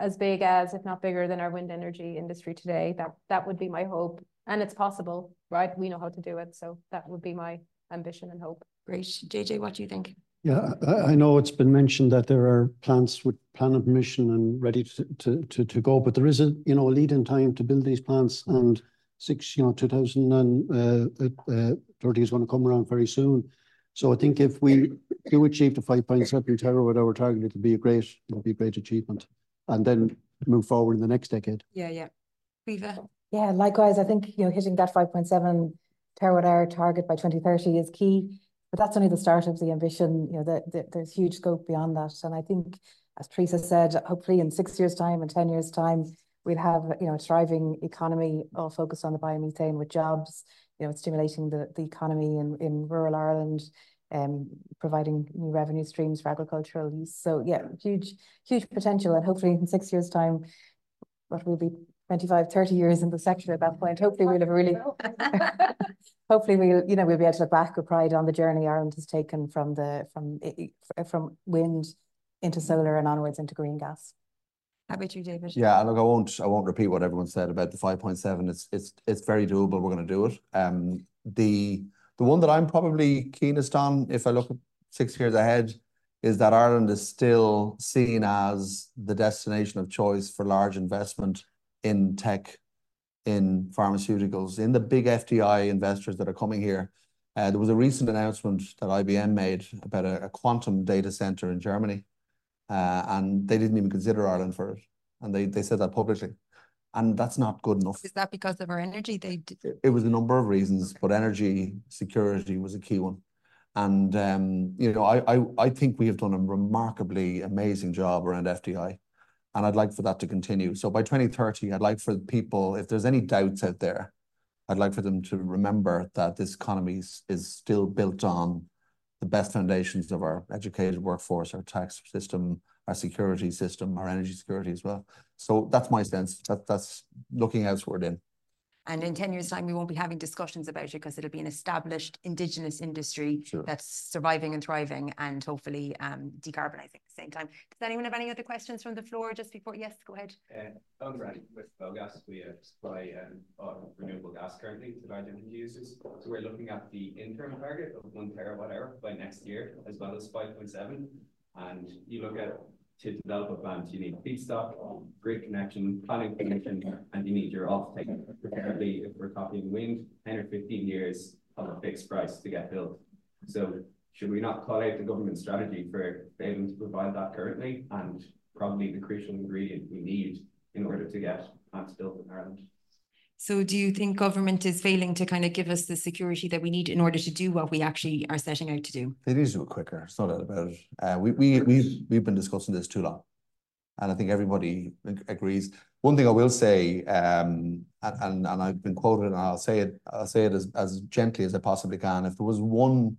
as big as, if not bigger than our wind energy industry today. That that would be my hope. And it's possible, right? We know how to do it. So that would be my ambition and hope. Great. JJ, what do you think? Yeah, I, I know it's been mentioned that there are plants with planning permission and ready to, to, to, to go, but there is a, you know, a lead in time to build these plants and six, you know, 2030 uh, uh, is going to come around very soon. So I think if we do achieve the 5.7 terawatt hour target, it'll be a great, it'll be a great achievement and then move forward in the next decade. Yeah, yeah. Caoimhe. Yeah, likewise, I think, you know, hitting that 5.7 terawatt hour target by 2030 is key, but that's only the start of the ambition. You know, the, the, there's huge scope beyond that. And I think, as Teresa said, hopefully in six years' time and 10 years' time, we'll have, you know, a thriving economy all focused on the biomethane with jobs, you know, stimulating the, the economy in, in rural Ireland, providing new revenue streams for agricultural use. So yeah, huge, huge potential. And hopefully in six years time, what will be 25, 30 years in the sector at that point, hopefully we'll have really, [laughs] hopefully we'll, you know, we'll be able to look back with pride on the journey Ireland has taken from the, from, from wind into solar and onwards into green gas. How about you, David? Yeah, look, I won't, I won't repeat what everyone said about the 5.7. It's, it's, it's very doable. We're going to do it. Um, the, the one that I'm probably keenest on, if I look six years ahead, is that Ireland is still seen as the destination of choice for large investment in tech, in pharmaceuticals, in the big FDI investors that are coming here. Uh, there was a recent announcement that IBM made about a, quantum data center in Germany, uh, and they didn't even consider Ireland for it. And they, they said that publicly and that's not good enough. Is that because of our energy? They it was a number of reasons, but energy security was a key one. And um, you know, I, I I think we have done a remarkably amazing job around FDI, and I'd like for that to continue. So by 2030, I'd like for people, if there's any doubts out there, I'd like for them to remember that this economy is, is still built on the best foundations of our educated workforce, our tax system, our security system, our energy security as well. So that's my sense. That that's looking elsewhere in. And in 10 years' time, we won't be having discussions about it because it'll be an established indigenous industry sure. that's surviving and thriving and hopefully um, decarbonising at the same time. Does anyone have any other questions from the floor just before? Yes, go ahead. Uh, I'm ready with Gas. We uh, supply um, renewable gas currently to large energy users. So we're looking at the interim target of one terawatt hour by next year, as well as 5.7. And you look at to develop a plant, you need feedstock, grid connection, planning permission, and you need your offtake. Preferably, if we're talking wind, 10 or 15 years of a fixed price to get built. So should we not call out the government strategy for failing to provide that currently and probably the crucial ingredient we need in order to get plants built in Ireland? So do you think government is failing to kind of give us the security that we need in order to do what we actually are setting out to do? They need to do it quicker. It's not doubt about it. Uh, we, we, we've, we've been discussing this too long. And I think everybody agrees. One thing I will say, um, and, and I've been quoted and I'll say it, I'll say it as, as gently as I possibly can. If there was one,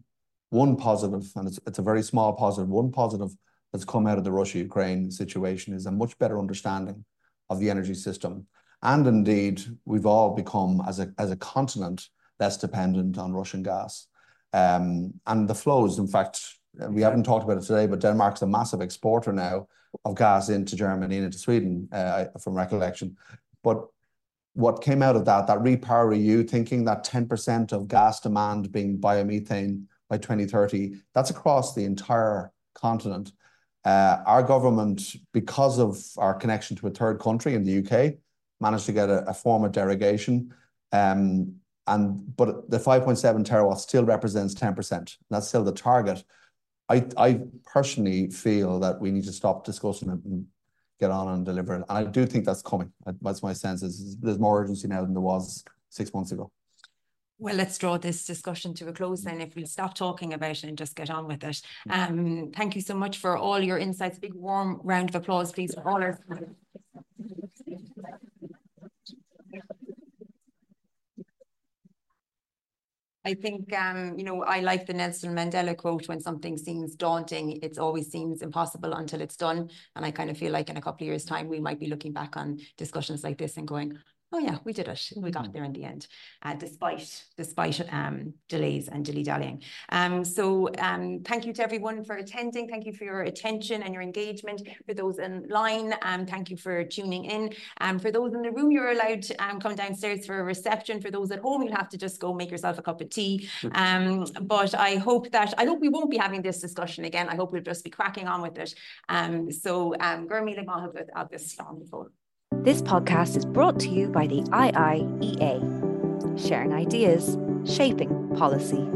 one positive, and it's, it's a very small positive, one positive that's come out of the Russia-Ukraine situation is a much better understanding of the energy system and indeed, we've all become, as a, as a continent, less dependent on Russian gas. Um, and the flows, in fact, we haven't talked about it today, but Denmark's a massive exporter now of gas into Germany and into Sweden, uh, from recollection. But what came out of that, that REPowerEU thinking that 10% of gas demand being biomethane by 2030, that's across the entire continent. Uh, our government, because of our connection to a third country in the UK, managed to get a, a form of derogation. Um, and but the 5.7 terawatts still represents 10%. That's still the target. I, I personally feel that we need to stop discussing it and get on and deliver it. And I do think that's coming. That's my sense is there's more urgency now than there was six months ago. Well, let's draw this discussion to a close then if we stop talking about it and just get on with it. Um, thank you so much for all your insights. Big warm round of applause, please, for all our I think, um, you know, I like the Nelson Mandela quote when something seems daunting, it always seems impossible until it's done. And I kind of feel like in a couple of years' time, we might be looking back on discussions like this and going, oh yeah, we did it. We got mm-hmm. there in the end, uh, despite despite um, delays and dilly dallying. Um, so um, thank you to everyone for attending. Thank you for your attention and your engagement. For those online, um, thank you for tuning in. Um, for those in the room, you're allowed to um, come downstairs for a reception. For those at home, you'll have to just go make yourself a cup of tea. Um, but I hope that I hope we won't be having this discussion again. I hope we'll just be cracking on with it. Um, so um, Gurmi August on the phone. This podcast is brought to you by the IIEA, sharing ideas, shaping policy.